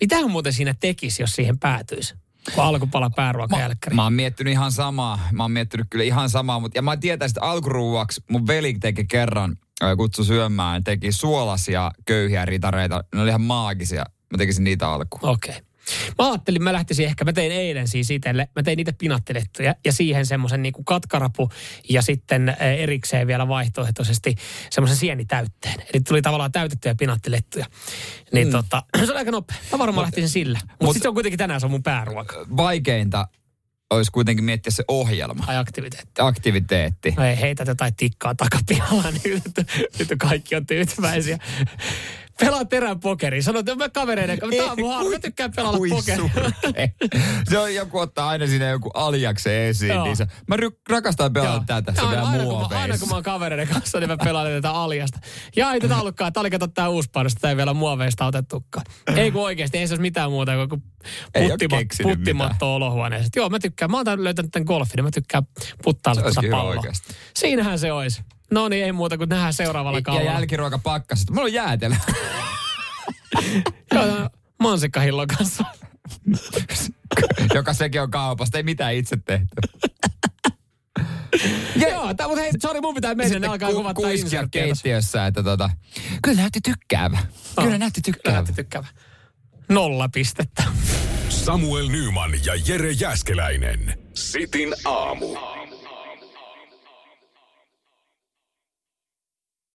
C: mitähän muuten siinä tekisi, jos siihen päätyisi. Kun alkupala pääruoka jälkkäri.
B: Mä oon miettinyt ihan samaa. Mä oon miettinyt kyllä ihan samaa, mutta ja mä tietäisin, että alkuruuaksi mun veli teki kerran, kutsu syömään, teki suolasia köyhiä ritareita. Ne oli ihan maagisia. Mä tekisin niitä alkuun.
C: Okei. Okay. Mä ajattelin, mä lähtisin ehkä, mä tein eilen siis itselle, mä tein niitä pinattelettuja ja siihen semmoisen niinku katkarapu ja sitten erikseen vielä vaihtoehtoisesti semmoisen sienitäytteen. Eli tuli tavallaan täytettyjä pinattelettuja. Niin mm. tota, se oli aika nopea. Mä varmaan lähtisin sillä. Mutta
B: mut-
C: mut, sitten se on kuitenkin tänään se on mun pääruoka.
B: Vaikeinta olisi kuitenkin miettiä se ohjelma,
C: Tai aktiviteetti.
B: aktiviteetti.
C: No ei heitä jotain tikkaa takapihalla, niin nyt, nyt kaikki on tyytyväisiä. Pelaa terän pokeri. Sanoit, että mä kavereiden kanssa, tää on mun harmi, mä tykkään pelata pokeria.
B: se on joku ottaa aina siinä joku aljaksen esiin.
C: Joo.
B: Niin se, mä ry- rakastan pelata tätä, se
C: on
B: vielä
C: aina, kun mä, aina kun mä oon kavereiden kanssa, niin mä pelaan tätä aljasta. Ja ei tätä ollutkaan. Tää oli kato tää uusi paino, sitä ei vielä muoveista otettukaan. Ei kun oikeesti, ei se olisi mitään muuta kuin puttima, puttimatto olohuoneessa. Joo, mä tykkään. Mä oon tän- löytänyt tämän golfin, niin mä tykkään puttailla
B: Se
C: tätä palloa.
B: oikeasti.
C: Siinähän se olisi. No niin, ei muuta kuin nähdään seuraavalla
B: Ja
C: kaudella.
B: jälkiruoka pakkaset. Mulla on jäätelö.
C: Joo, mansikkahillon kanssa.
B: joka sekin on kaupasta. Ei mitään itse tehty.
C: Joo, tää, mutta hei, sorry, mun pitää mennä, ne alkaa
B: ku-
C: kuvata
B: kuiskia
C: inserttiä
B: keittiössä, että tota, kyllä näytti tykkäävä. Kyllä näytti tykkäävä.
C: Lähti tykkäävä. Nolla pistettä.
A: Samuel Nyman ja Jere Jäskeläinen. Sitin aamu.